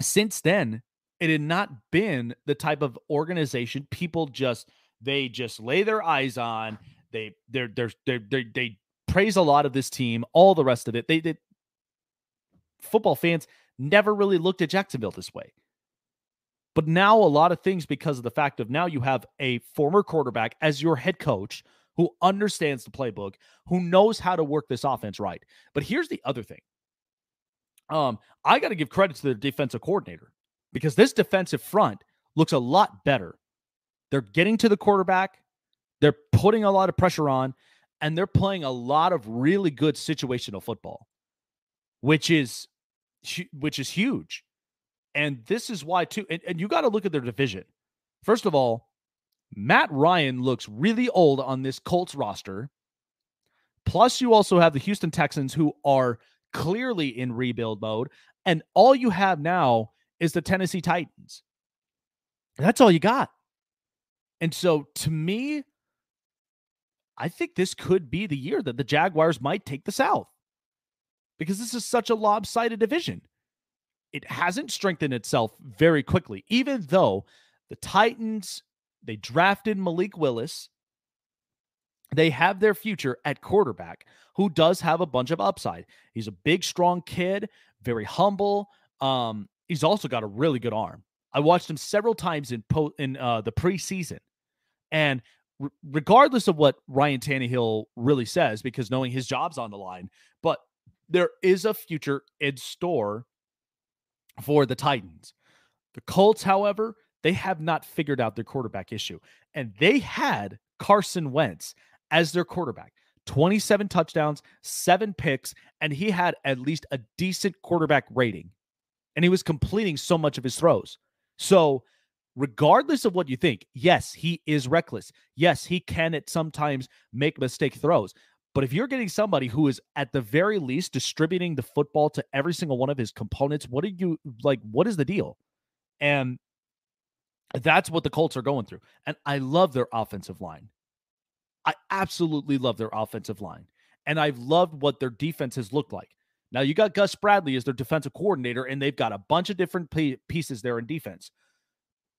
Speaker 4: since then, it had not been the type of organization people just they just lay their eyes on. They they're they're, they're, they they praise a lot of this team, all the rest of it. They did football fans never really looked at Jacksonville this way. But now a lot of things because of the fact of now you have a former quarterback as your head coach who understands the playbook, who knows how to work this offense right. But here's the other thing. Um, I got to give credit to the defensive coordinator because this defensive front looks a lot better. They're getting to the quarterback, they're putting a lot of pressure on, and they're playing a lot of really good situational football, which is which is huge. And this is why, too. And, and you got to look at their division. First of all, Matt Ryan looks really old on this Colts roster. Plus, you also have the Houston Texans, who are clearly in rebuild mode. And all you have now is the Tennessee Titans. That's all you got. And so, to me, I think this could be the year that the Jaguars might take the South because this is such a lopsided division it hasn't strengthened itself very quickly, even though the Titans, they drafted Malik Willis. They have their future at quarterback, who does have a bunch of upside. He's a big, strong kid, very humble. Um, he's also got a really good arm. I watched him several times in po- in uh, the preseason, and regardless of what Ryan Tannehill really says, because knowing his job's on the line, but there is a future in store for the Titans. The Colts, however, they have not figured out their quarterback issue. And they had Carson Wentz as their quarterback 27 touchdowns, seven picks, and he had at least a decent quarterback rating. And he was completing so much of his throws. So, regardless of what you think, yes, he is reckless. Yes, he can at sometimes make mistake throws. But if you're getting somebody who is at the very least distributing the football to every single one of his components, what are you like? What is the deal? And that's what the Colts are going through. And I love their offensive line. I absolutely love their offensive line. And I've loved what their defense has looked like. Now, you got Gus Bradley as their defensive coordinator, and they've got a bunch of different pieces there in defense.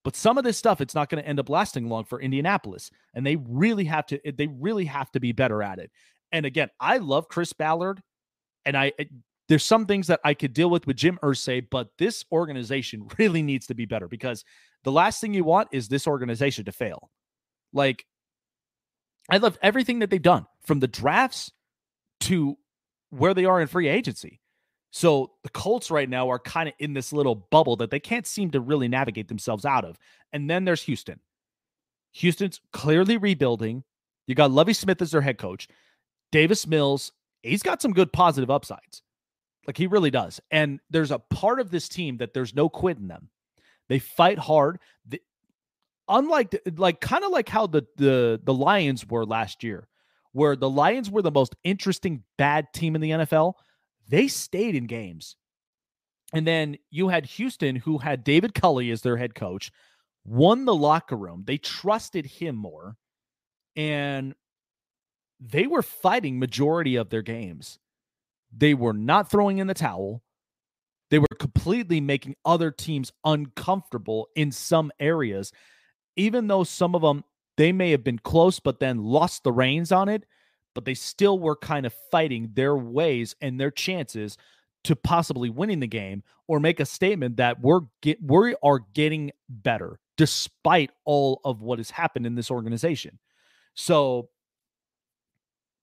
Speaker 4: But some of this stuff, it's not going to end up lasting long for Indianapolis. And they really have to, they really have to be better at it. And again, I love Chris Ballard. And I, eh, there's some things that I could deal with with Jim Irsay, but this organization really needs to be better because the last thing you want is this organization to fail. Like, I love everything that they've done from the drafts to where they are in free agency. So the Colts right now are kind of in this little bubble that they can't seem to really navigate themselves out of. And then there's Houston. Houston's clearly rebuilding. You got Lovie Smith as their head coach. Davis Mills, he's got some good positive upsides. Like he really does. And there's a part of this team that there's no quit in them. They fight hard. The, unlike like kind of like how the the the Lions were last year, where the Lions were the most interesting bad team in the NFL. They stayed in games. And then you had Houston, who had David Culley as their head coach, won the locker room. They trusted him more. And they were fighting majority of their games. They were not throwing in the towel. They were completely making other teams uncomfortable in some areas, even though some of them they may have been close, but then lost the reins on it. But they still were kind of fighting their ways and their chances to possibly winning the game or make a statement that we're get we are getting better despite all of what has happened in this organization. So,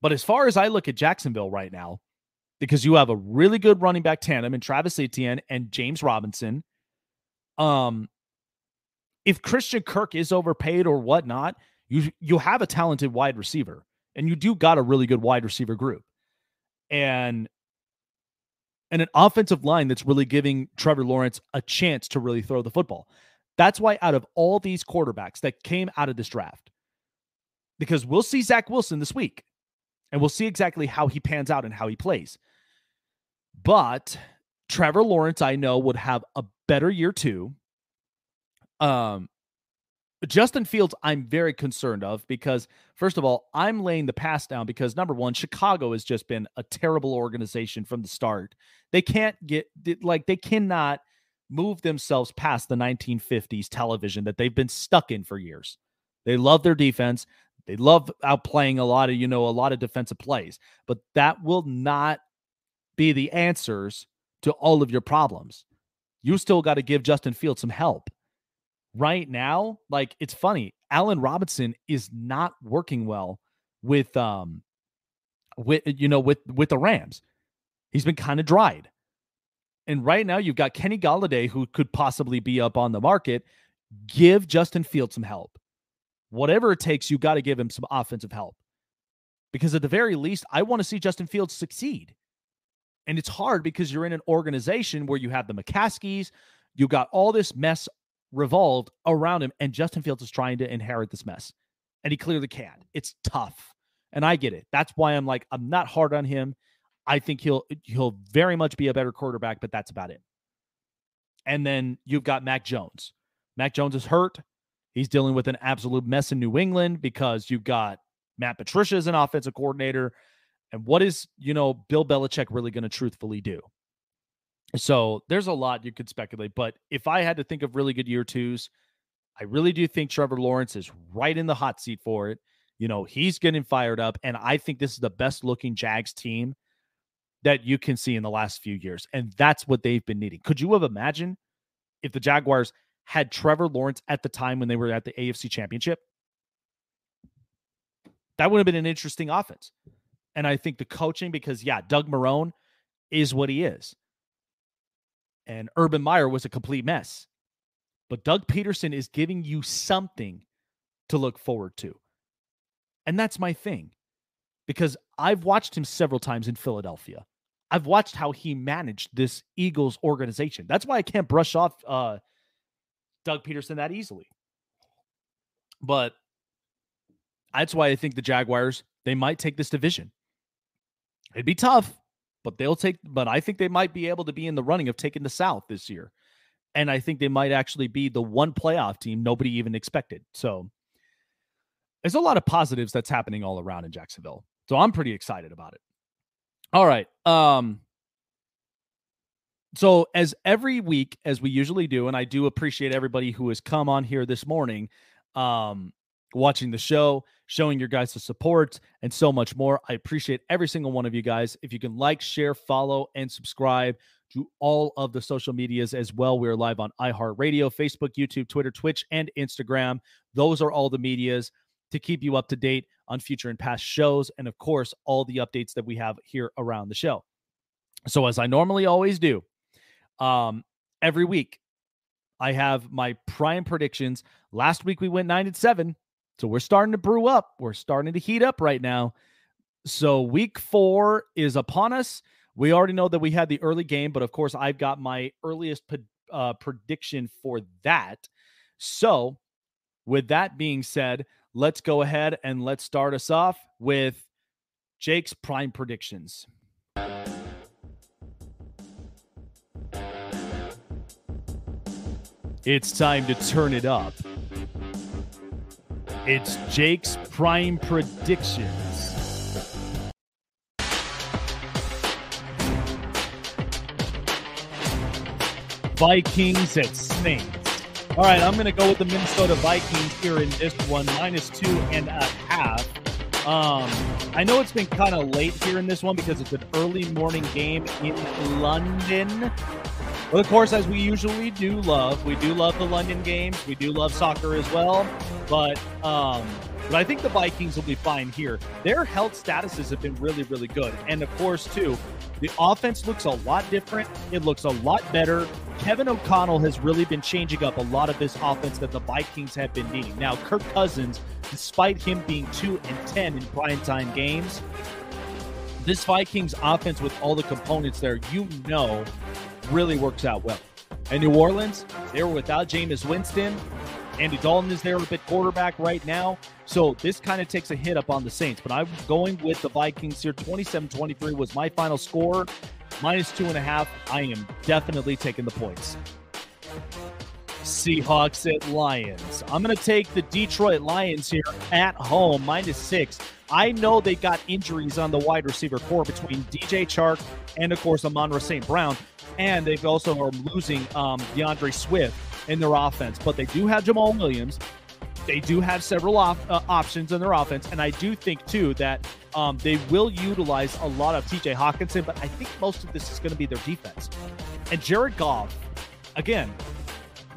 Speaker 4: but as far as I look at Jacksonville right now, because you have a really good running back tandem in Travis Etienne and James Robinson. Um, if Christian Kirk is overpaid or whatnot, you you have a talented wide receiver, and you do got a really good wide receiver group, and and an offensive line that's really giving Trevor Lawrence a chance to really throw the football. That's why out of all these quarterbacks that came out of this draft, because we'll see Zach Wilson this week, and we'll see exactly how he pans out and how he plays. But Trevor Lawrence, I know, would have a better year too. Um, Justin Fields, I'm very concerned of because, first of all, I'm laying the pass down because number one, Chicago has just been a terrible organization from the start. They can't get, like, they cannot move themselves past the 1950s television that they've been stuck in for years. They love their defense. They love outplaying a lot of, you know, a lot of defensive plays, but that will not be the answers to all of your problems. You still got to give Justin Fields some help. Right now, like it's funny, Allen Robinson is not working well with um with you know with with the Rams. He's been kind of dried. And right now you've got Kenny Golladay who could possibly be up on the market. Give Justin Fields some help. Whatever it takes, you got to give him some offensive help. Because at the very least, I want to see Justin Fields succeed. And it's hard because you're in an organization where you have the McCaskeys, you've got all this mess revolved around him, and Justin Fields is trying to inherit this mess. And he clearly can't. It's tough. And I get it. That's why I'm like, I'm not hard on him. I think he'll he'll very much be a better quarterback, but that's about it. And then you've got Mac Jones. Mac Jones is hurt. He's dealing with an absolute mess in New England because you've got Matt Patricia as an offensive coordinator. And what is, you know, Bill Belichick really going to truthfully do? So there's a lot you could speculate. But if I had to think of really good year twos, I really do think Trevor Lawrence is right in the hot seat for it. You know, he's getting fired up. And I think this is the best looking Jags team that you can see in the last few years. And that's what they've been needing. Could you have imagined if the Jaguars had Trevor Lawrence at the time when they were at the AFC championship? That would have been an interesting offense. And I think the coaching, because yeah, Doug Marrone is what he is. And Urban Meyer was a complete mess. But Doug Pederson is giving you something to look forward to. And that's my thing. Because I've watched him several times in Philadelphia. I've watched how he managed this Eagles organization. That's why I can't brush off uh, Doug Pederson that easily. But that's why I think the Jaguars, they might take this division. It'd be tough, but they'll take. But I think they might be able to be in the running of taking the South this year, and I think they might actually be the one playoff team nobody even expected. So there's a lot of positives that's happening all around in Jacksonville. So I'm pretty excited about it. All right. Um so as every week, as we usually do, and I do appreciate everybody who has come on here this morning, um, watching the show, showing your guys the support, and so much more. I appreciate every single one of you guys. If you can like, share, follow, and subscribe to all of the social medias as well. We're live on iHeartRadio, Facebook, YouTube, Twitter, Twitch, and Instagram. Those are all the medias to keep you up to date on future and past shows, and of course, all the updates that we have here around the show. So, as I normally always do, um, every week I have my prime predictions. Last week we went nine and seven, so we're starting to brew up. We're starting to heat up right now. So week four is upon us. We already know that we had the early game, but of course I've got my earliest uh, prediction for that. So, with that being said, let's go ahead and let's start us off with Jake's prime predictions. It's time to turn it up. It's Jake's prime predictions. Vikings at Saints. All right, I'm going to go with the Minnesota Vikings here in this one, minus two and a half. Um, I know it's been kind of late here in this one because it's an early morning game in London. But of course, as we usually do love, we do love the London games. We do love soccer as well. But um, but I think the Vikings will be fine here. Their health statuses have been really, really good. And of course, too, the offense looks a lot different. It looks a lot better. Kevin O'Connell has really been changing up a lot of this offense that the Vikings have been needing. Now, Kirk Cousins, despite him being 2 and 10 in primetime games, this Vikings offense with all the components there, you know, really works out well. And New Orleans, they were without Jameis Winston. Andy Dalton is there at quarterback right now. So this kind of takes a hit up on the Saints. But I'm going with the Vikings here. 27 23 was my final score. Minus two and a half. I am definitely taking the points. Seahawks at Lions. I'm going to take the Detroit Lions here at home, minus six. I know they got injuries on the wide receiver corps between DJ Chark and, of course, Amon St. Brown. And they've also are losing um, D'Andre Swift in their offense. But they do have Jamaal Williams. They do have several off, uh, options in their offense. And I do think, too, that um, they will utilize a lot of TJ Hockenson. But I think most of this is going to be their defense. And Jared Goff, again,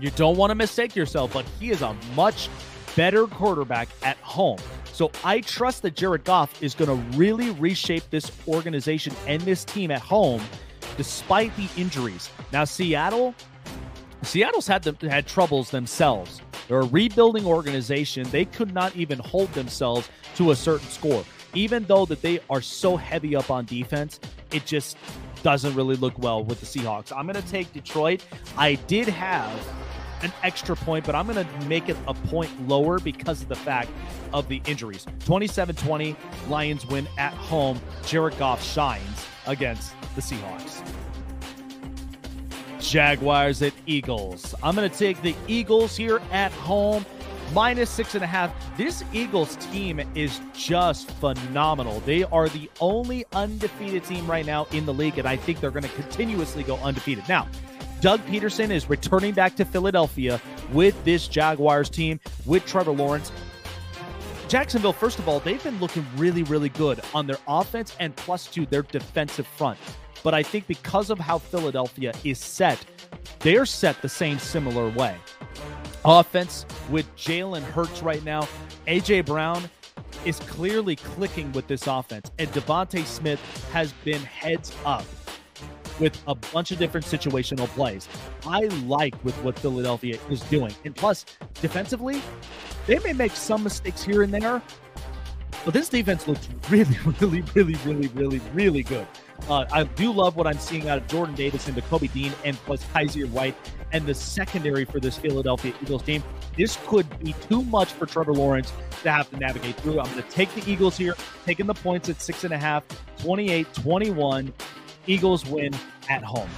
Speaker 4: you don't want to mistake yourself, but he is a much better quarterback at home. So I trust that Jared Goff is going to really reshape this organization and this team at home despite the injuries. Now Seattle Seattle's had them, had troubles themselves. They're a rebuilding organization. They could not even hold themselves to a certain score. Even though that they are so heavy up on defense, it just doesn't really look well with the Seahawks. I'm going to take Detroit. I did have an extra point, but I'm going to make it a point lower because of the fact of the injuries. 27 20, Lions win at home. Jared Goff shines against the Seahawks. Jaguars at Eagles. I'm going to take the Eagles here at home, minus six and a half. This Eagles team is just phenomenal. They are the only undefeated team right now in the league, and I think they're going to continuously go undefeated. Now, Doug Pederson is returning back to Philadelphia with this Jaguars team with Trevor Lawrence. Jacksonville, first of all, they've been looking really, really good on their offense and plus two, their defensive front. But I think because of how Philadelphia is set, they're set the same similar way. Offense with Jalen Hurts right now, AJ Brown is clearly clicking with this offense, and DeVonta Smith has been heads up with a bunch of different situational plays. I like with what Philadelphia is doing. And plus, defensively, they may make some mistakes here and there, but this defense looks really, really, really, really, really, really good. Uh, I do love what I'm seeing out of Jordan Davis and Kobe Dean and plus Kyzir White and the secondary for this Philadelphia Eagles team. This could be too much for Trevor Lawrence to have to navigate through. I'm going to take the Eagles here, taking the points at six and a half, 28 21. Eagles win at home.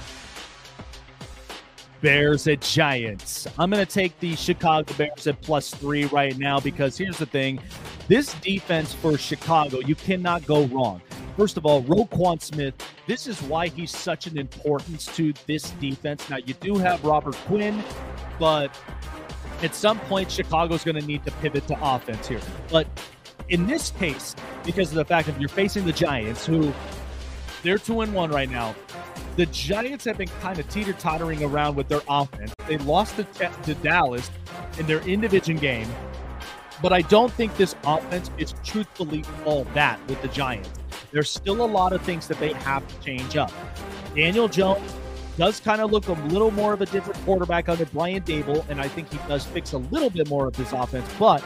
Speaker 4: Bears at Giants. I'm going to take the Chicago Bears at plus three right now because here's the thing this defense for Chicago, you cannot go wrong. First of all, Roquan Smith, this is why he's such an importance to this defense. Now, you do have Robert Quinn, but at some point, Chicago's going to need to pivot to offense here. But in this case, because of the fact that you're facing the Giants, who they're two and one right now, the Giants have been kind of teeter tottering around with their offense. They lost to, to Dallas in their in division game, but I don't think this offense is truthfully all that with the Giants. There's still a lot of things that they have to change up. Daniel Jones does kind of look a little more of a different quarterback under Brian Daboll, and I think he does fix a little bit more of this offense. But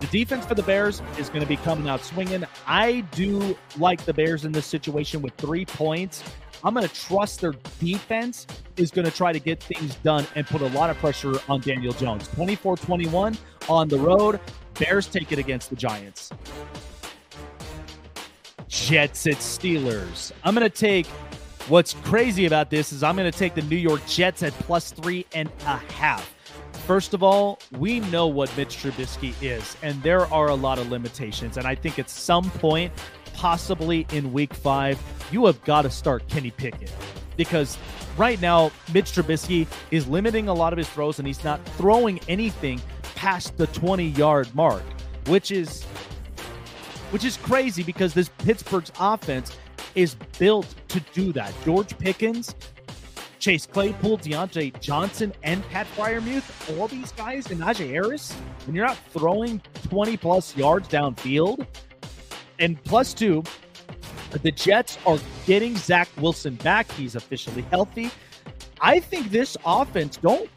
Speaker 4: the defense for the Bears is going to be coming out swinging. I do like the Bears in this situation with three points. I'm going to trust their defense is going to try to get things done and put a lot of pressure on Daniel Jones. 24 21 on the road. Bears take it against the Giants. Jets at Steelers. I'm going to take what's crazy about this is I'm going to take the New York Jets at plus three and a half. First of all, we know what Mitch Trubisky is, and there are a lot of limitations. And I think at some point, possibly in week five, you have got to start Kenny Pickett because right now, Mitch Trubisky is limiting a lot of his throws and he's not throwing anything past the 20 yard mark, which is which is crazy because this Pittsburgh's offense is built to do that. George Pickens, Chase Claypool, Diontae Johnson, and Pat Freiermuth, all these guys, and Najee Harris, and you're not throwing 20 plus yards downfield. And plus two, the Jets are getting Zach Wilson back. He's officially healthy. I think this offense, don't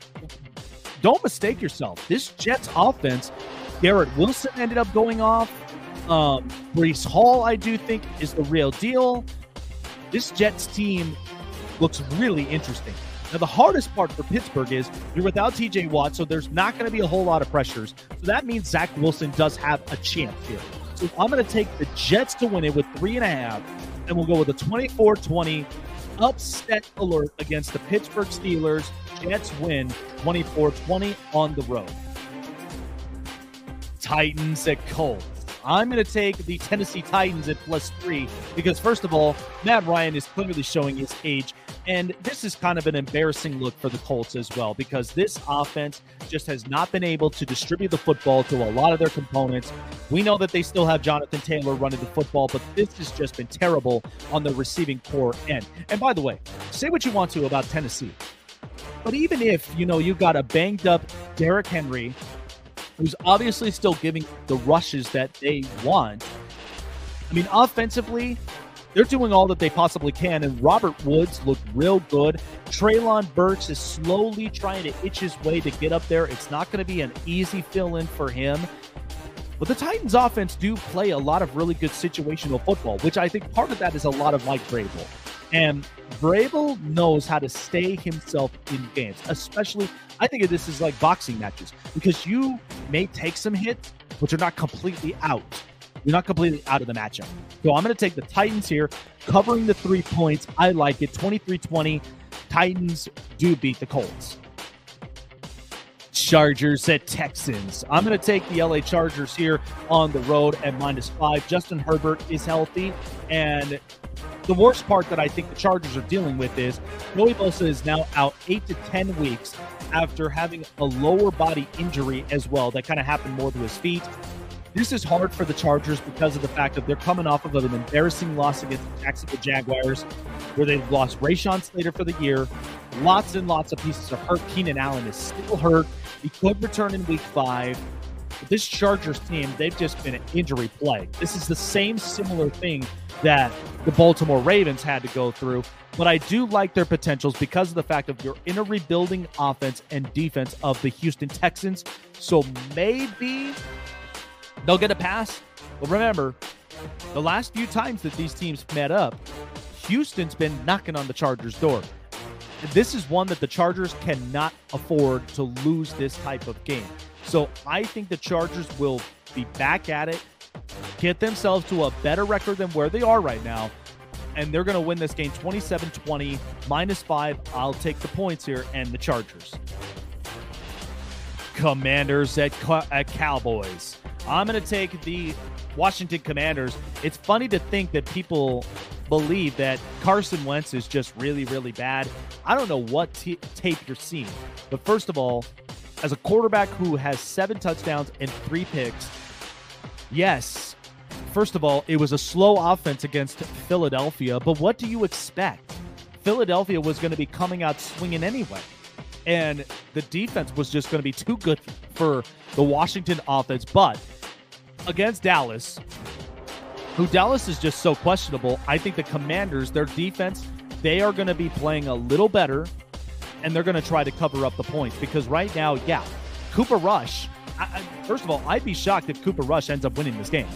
Speaker 4: don't mistake yourself. This Jets offense, Garrett Wilson ended up going off. Um, Breece Hall, I do think, is the real deal. This Jets team looks really interesting. Now, the hardest part for Pittsburgh is you're without TJ Watt, so there's not going to be a whole lot of pressures. So that means Zach Wilson does have a chance here. So I'm going to take the Jets to win it with three and a half, and we'll go with a 24 20 upset alert against the Pittsburgh Steelers. Jets win 24 20 on the road. Titans at Colts. I'm going to take the Tennessee Titans at plus three because, first of all, Matt Ryan is clearly showing his age. And this is kind of an embarrassing look for the Colts as well because this offense just has not been able to distribute the football to a lot of their components. We know that they still have Jonathan Taylor running the football, but this has just been terrible on the receiving corps end. And by the way, say what you want to about Tennessee. But even if, you know, you got a banged up Derrick Henry who's obviously still giving the rushes that they want. I mean, offensively, they're doing all that they possibly can, and Robert Woods looked real good. Treylon Burks is slowly trying to itch his way to get up there. It's not going to be an easy fill in for him. But the Titans offense do play a lot of really good situational football, which I think part of that is a lot of Mike Vrabel. And Vrabel knows how to stay himself in games, especially I think of this as like boxing matches because you may take some hits, but you're not completely out. You're not completely out of the matchup. So I'm going to take the Titans here, covering the three points. I like it. 23 20. Titans do beat the Colts. Chargers at Texans. I'm going to take the LA Chargers here on the road at minus five. Justin Herbert is healthy. And the worst part that I think the Chargers are dealing with is Joey Bosa is now out eight to 10 weeks after having a lower body injury as well that kind of happened more to his feet. This is hard for the Chargers because of the fact that they're coming off of an embarrassing loss against the Jacksonville Jaguars, where they've lost Rashawn Slater for the year. Lots and lots of pieces are hurt. Keenan Allen is still hurt. He could return in week five. But this Chargers team, they've just been an injury plague. This is the same similar thing that the Baltimore Ravens had to go through. But I do like their potentials because of the fact of you're in a rebuilding offense and defense of the Houston Texans. So maybe they'll get a pass. But remember, the last few times that these teams met up, Houston's been knocking on the Chargers' door. This is one that the Chargers cannot afford to lose this type of game. So I think the Chargers will be back at it, get themselves to a better record than where they are right now, and they're going to win this game 27 20, minus five. I'll take the points here and the Chargers. Commanders at, at Cowboys. I'm going to take the Washington Commanders, it's funny to think that people believe that Carson Wentz is just really, really bad. I don't know what t- tape you're seeing, but first of all, as a quarterback who has seven touchdowns and three picks, yes, first of all, it was a slow offense against Philadelphia, but what do you expect? Philadelphia was going to be coming out swinging anyway. And the defense was just going to be too good for the Washington offense. But against Dallas, who Dallas is just so questionable, I think the Commanders, their defense, they are going to be playing a little better and they're going to try to cover up the points because right now, yeah, Cooper Rush. I, I, first of all, I'd be shocked if Cooper Rush ends up winning this game,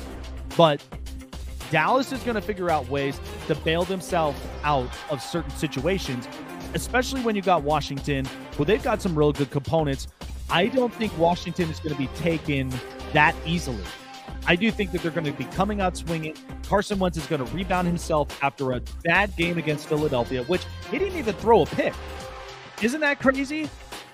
Speaker 4: but Dallas is going to figure out ways to bail themselves out of certain situations, especially when you got Washington, who they've got some real good components. I don't think Washington is going to be taken that easily. I do think that they're going to be coming out swinging. Carson Wentz is going to rebound himself after a bad game against Philadelphia, which he didn't even throw a pick. Isn't that crazy?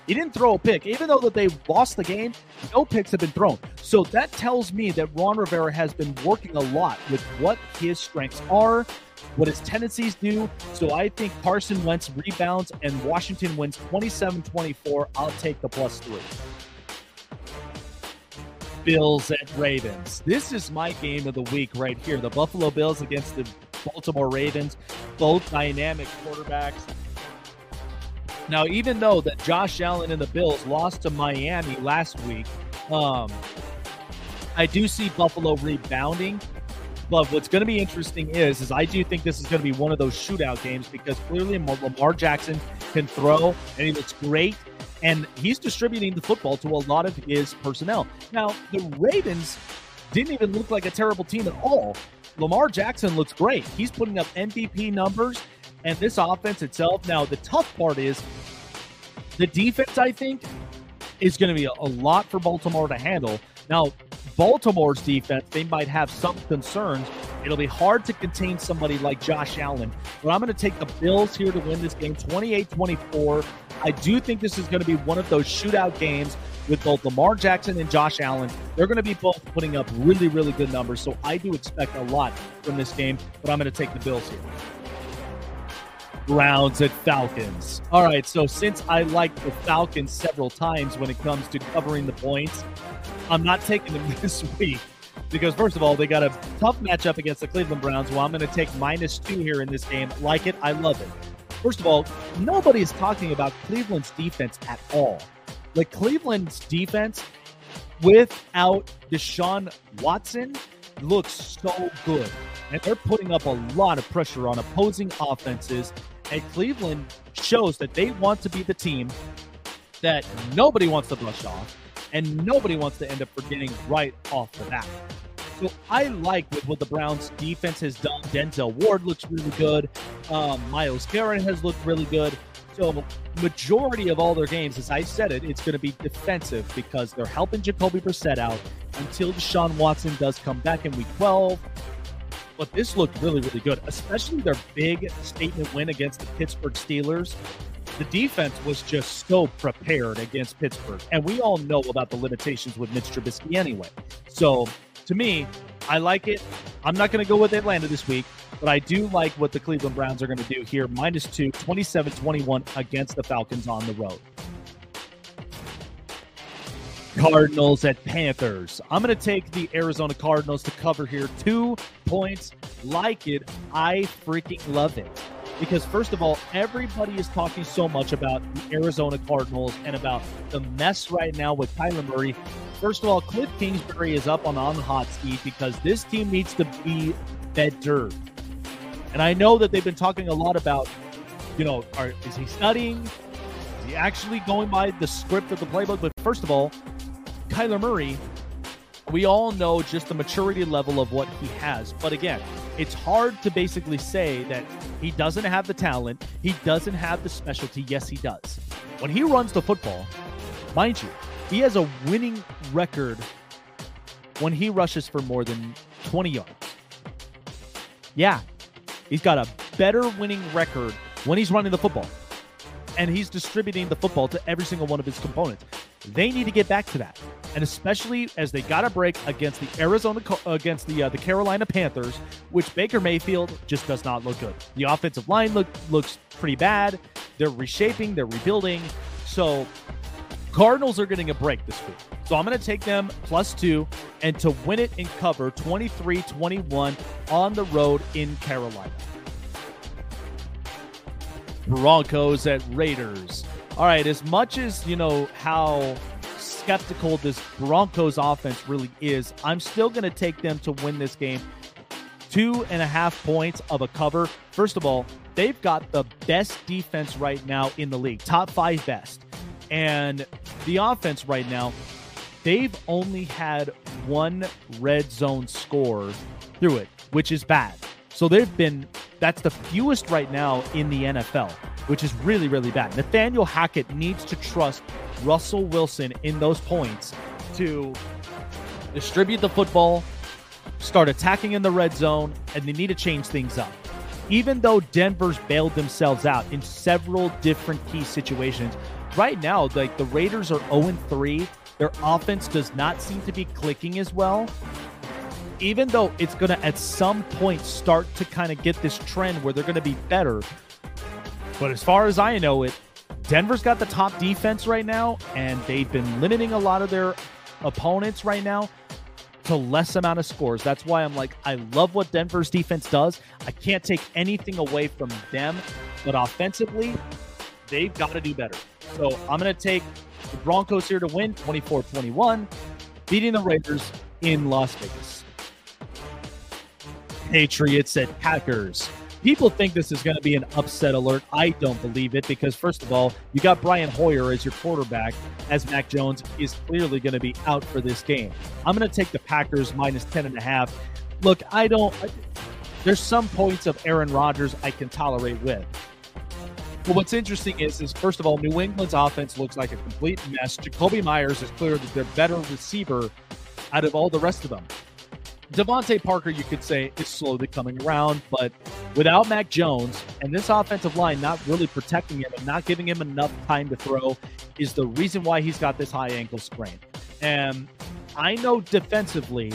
Speaker 4: He didn't throw a pick, even though that they lost the game. No picks have been thrown, so that tells me that Ron Rivera has been working a lot with what his strengths are, what his tendencies do. So I think Carson Wentz rebounds and Washington wins 27-24. I'll take the plus three. Bills at Ravens. This is my game of the week right here. The Buffalo Bills against the Baltimore Ravens, both dynamic quarterbacks. Now, even though that Josh Allen and the Bills lost to Miami last week, um, I do see Buffalo rebounding. But what's going to be interesting is, is I do think this is going to be one of those shootout games because clearly Lamar Jackson can throw and he looks great, and he's distributing the football to a lot of his personnel. Now, the Ravens didn't even look like a terrible team at all. Lamar Jackson looks great. He's putting up MVP numbers and this offense itself. Now, the tough part is the defense, I think, is going to be a, lot for Baltimore to handle. Now, Baltimore's defense, they might have some concerns. It'll be hard to contain somebody like Josh Allen. But I'm going to take the Bills here to win this game 28 24. I do think this is going to be one of those shootout games with both Lamar Jackson and Josh Allen. They're going to be both putting up really, really good numbers. So I do expect a lot from this game, but I'm going to take the Bills here. Browns at Falcons. All right, so since I like the Falcons several times when it comes to covering the points, I'm not taking them this week because first of all, they got a tough matchup against the Cleveland Browns. Well, I'm going to take minus two here in this game. Like it, I love it. First of all, nobody is talking about Cleveland's defense at all. Like Cleveland's defense without Deshaun Watson looks so good. And they're putting up a lot of pressure on opposing offenses. And Cleveland shows that they want to be the team that nobody wants to brush off and nobody wants to end up forgetting right off the bat. So I like what, the Browns defense has done. Denzel Ward looks really good. Um, Myles Garrett has looked really good. So majority of all their games, as I said it, it's going to be defensive because they're helping Jacoby Brissett out until Deshaun Watson does come back in Week 12. But this looked really, really good, especially their big statement win against the Pittsburgh Steelers. The defense was just so prepared against Pittsburgh, and we all know about the limitations with Mitch Trubisky anyway. So to me, I like it. I'm not going to go with Atlanta this week, but I do like what the Cleveland Browns are going to do here. Minus two, 27 21 against the Falcons on the road. Cardinals at Panthers. I'm going to take the Arizona Cardinals to cover here. Two points. Like it. I freaking love it. Because, first of all, everybody is talking so much about the Arizona Cardinals and about the mess right now with Kyler Murray. First of all, Cliff Kingsbury is up on, on hot seat because this team needs to be better. And I know that they've been talking a lot about, you know, are, is he studying? Is he actually going by the script of the playbook? But first of all, Kyler Murray, we all know just the maturity level of what he has. But again, it's hard to basically say that he doesn't have the talent, he doesn't have the specialty. Yes, he does. When he runs the football, mind you, he has a winning record when he rushes for more than 20 yards. Yeah, he's got a better winning record when he's running the football. And he's distributing the football to every single one of his components. They need to get back to that. And especially as they got a break against the Arizona against the uh, the Carolina Panthers, which Baker Mayfield just does not look good. The offensive line look looks pretty bad. They're reshaping, they're rebuilding. So Cardinals are getting a break this week. So I'm going to take them plus two and to win it in cover 23 21 on the road in Carolina. Broncos at Raiders. All right, as much as you know how skeptical this Broncos offense really is, I'm still going to take them to win this game. Two and a half points of a cover. First of all, they've got the best defense right now in the league, top five best. And the offense right now, they've only had one red zone score through it, which is bad. So they've been, that's the fewest right now in the NFL, which is really, really bad. Nathaniel Hackett needs to trust Russell Wilson in those points to distribute the football, start attacking in the red zone, and they need to change things up. Even though Denver's bailed themselves out in several different key situations, right now, like the Raiders are 0 3. Their offense does not seem to be clicking as well. Even though it's going to at some point start to kind of get this trend where they're going to be better. But as far as I know it, Denver's got the top defense right now, and they've been limiting a lot of their opponents right now to less amount of scores. That's why I'm like, I love what Denver's defense does. I can't take anything away from them, but offensively, they've got to do better. So I'm going to take the Broncos here to win 24 21, beating the Raiders in Las Vegas. Patriots at Packers. People think this is going to be an upset alert. I don't believe it because, first of all, you got Brian Hoyer as your quarterback, as Mac Jones is clearly going to be out for this game. I'm going to take the Packers minus 10 and a half. Look, I don't. There's some points of Aaron Rodgers I can tolerate with. Well, what's interesting is, is first of all, New England's offense looks like a complete mess. Jakobi Myers is clearly their better receiver out of all the rest of them. DeVante Parker, you could say, is slowly coming around, but without Mac Jones and this offensive line not really protecting him and not giving him enough time to throw is the reason why he's got this high ankle sprain. And I know defensively,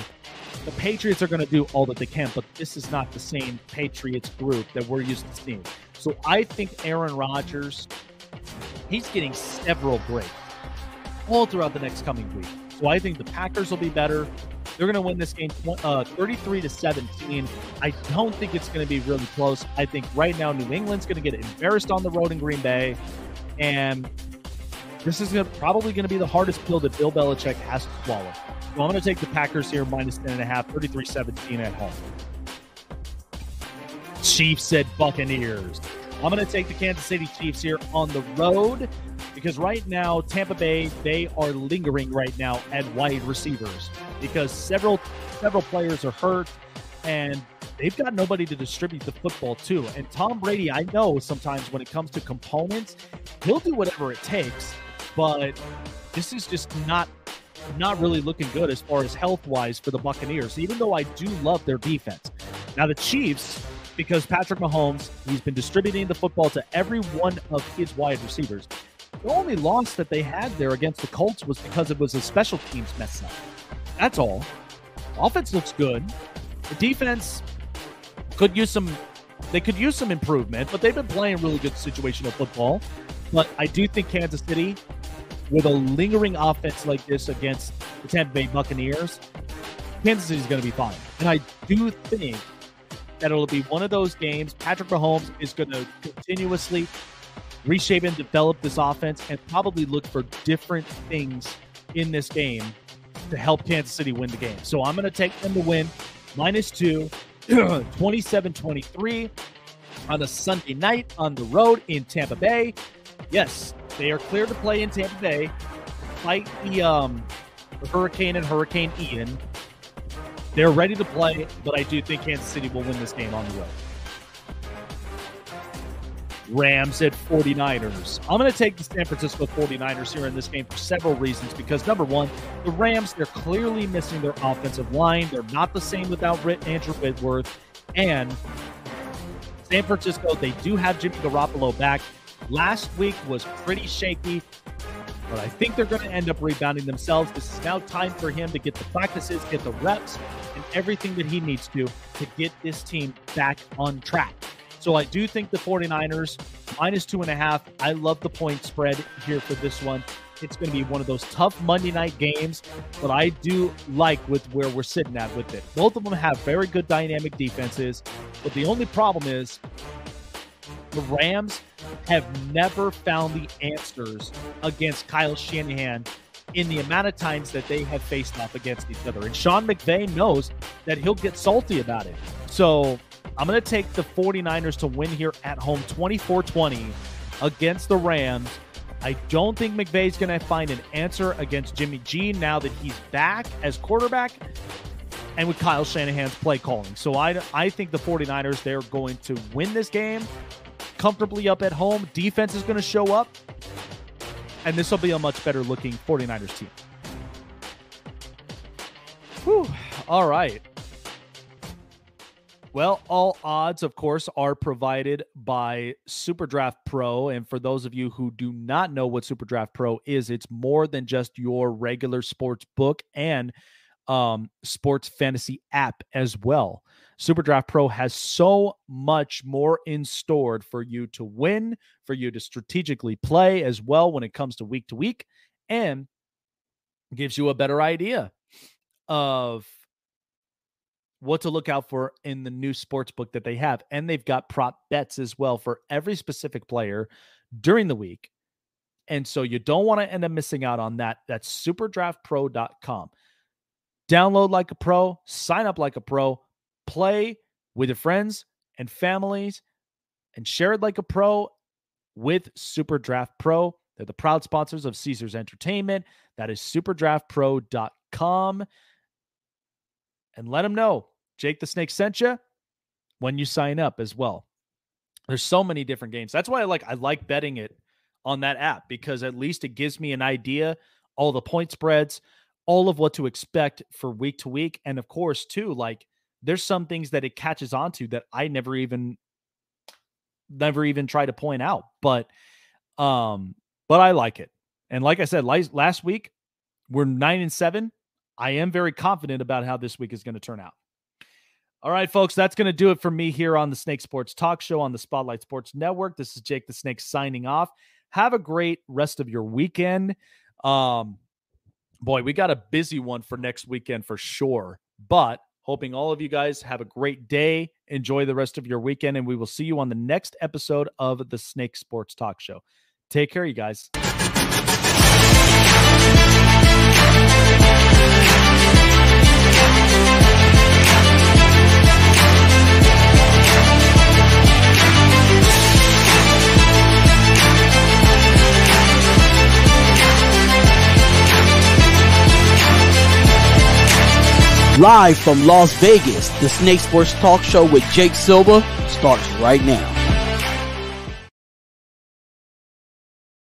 Speaker 4: the Patriots are going to do all that they can, but this is not the same Patriots group that we're used to seeing. So I think Aaron Rodgers, he's getting several breaks all throughout the next coming week. So I think the Packers will be better. They're going to win this game uh, 33 to 17. I don't think it's going to be really close. I think right now New England's going to get embarrassed on the road in Green Bay, and this is gonna, probably going to be the hardest pill that Bill Belichick has to swallow. So I'm going to take the Packers here minus 10 and a half, 33-17 at home. Chiefs said Buccaneers. I'm going to take the Kansas City Chiefs here on the road because right now Tampa Bay they are lingering right now at wide receivers because several several players are hurt and they've got nobody to distribute the football to. And Tom Brady, I know sometimes when it comes to components, he'll do whatever it takes, but this is just not not really looking good as far as health wise for the Buccaneers, even though I do love their defense. Now the Chiefs because Patrick Mahomes, he's been distributing the football to every one of his wide receivers. The only loss that they had there against the Colts was because it was a special teams mess up. That's all. Offense looks good. The defense could use some they could use some improvement, but they've been playing really good situational football. But I do think Kansas City, with a lingering offense like this against the Tampa Bay Buccaneers, Kansas City is going to be fine. And I do think that it'll be one of those games. Patrick Mahomes is going to continuously reshape and develop this offense and probably look for different things in this game to help Kansas City win the game. So I'm going to take them to win minus two, 27 23 on a Sunday night on the road in Tampa Bay. Yes, they are clear to play in Tampa Bay, fight the, um, the Hurricane and Hurricane Ian they're ready to play, but I do think Kansas City will win this game on the road. Rams at 49ers. I'm going to take the San Francisco 49ers here in this game for several reasons. Because, number one, the Rams, they're clearly missing their offensive line. They're not the same without Andrew Whitworth. And San Francisco, they do have Jimmy Garoppolo back. Last week was pretty shaky. but I think they're going to end up rebounding themselves. This is now time for him to get the practices, get the reps, and everything that he needs to to get this team back on track. So I do think the 49ers minus two and a half. I love the point spread here for this one. It's going to be one of those tough Monday night games, but I do like with where we're sitting at with it. Both of them have very good dynamic defenses, but the only problem is the Rams have never found the answers against Kyle Shanahan in the amount of times that they have faced off against each other. And Sean McVay knows that he'll get salty about it. So I'm going to take the 49ers to win here at home 24 20 against the Rams. I don't think McVay's going to find an answer against Jimmy G now that he's back as quarterback and with Kyle Shanahan's play calling. So I, I think the 49ers, they're going to win this game comfortably up at home. Defense is going to show up, and this will be a much better looking 49ers team. Whew. All right. Well, all odds, of course, are provided by SuperDraft Pro. And for those of you who do not know what SuperDraft Pro is, it's more than just your regular sports book and um, sports fantasy app as well. SuperDraft Pro has so much more in store for you to win, for you to strategically play as well when it comes to week to week, and gives you a better idea of what to look out for in the new sports book that they have. And they've got prop bets as well for every specific player during the week. And so you don't want to end up missing out on that. That's superdraftpro.com. Download like a pro, sign up like a pro, play with your friends and families, and share it like a pro with Superdraft Pro. They're the proud sponsors of Caesars Entertainment. That is superdraftpro.com. And let them know Jake the Snake sent you when you sign up as well. There's so many different games. That's why I like I like betting it on that app because at least it gives me an idea all the point spreads, all of what to expect for week to week. And of course, too, like there's some things that it catches on to that I never even never even try to point out. But um, but I like it. And like I said, last week, we're nine and seven. I am very confident about how this week is going to turn out. All right, folks, that's going to do it for me here on the Snake Sports Talk Show on the Spotlight Sports Network. This is Jake the Snake signing off. Have a great rest of your weekend. Um, boy, we got a busy one for next weekend for sure. But hoping all of you guys have a great day. Enjoy the rest of your weekend, and we will see you on the next episode of the Snake Sports Talk Show. Take care, you guys.
Speaker 3: Live from Las Vegas, the Snake Sports Talk Show with Jake Silva starts right now.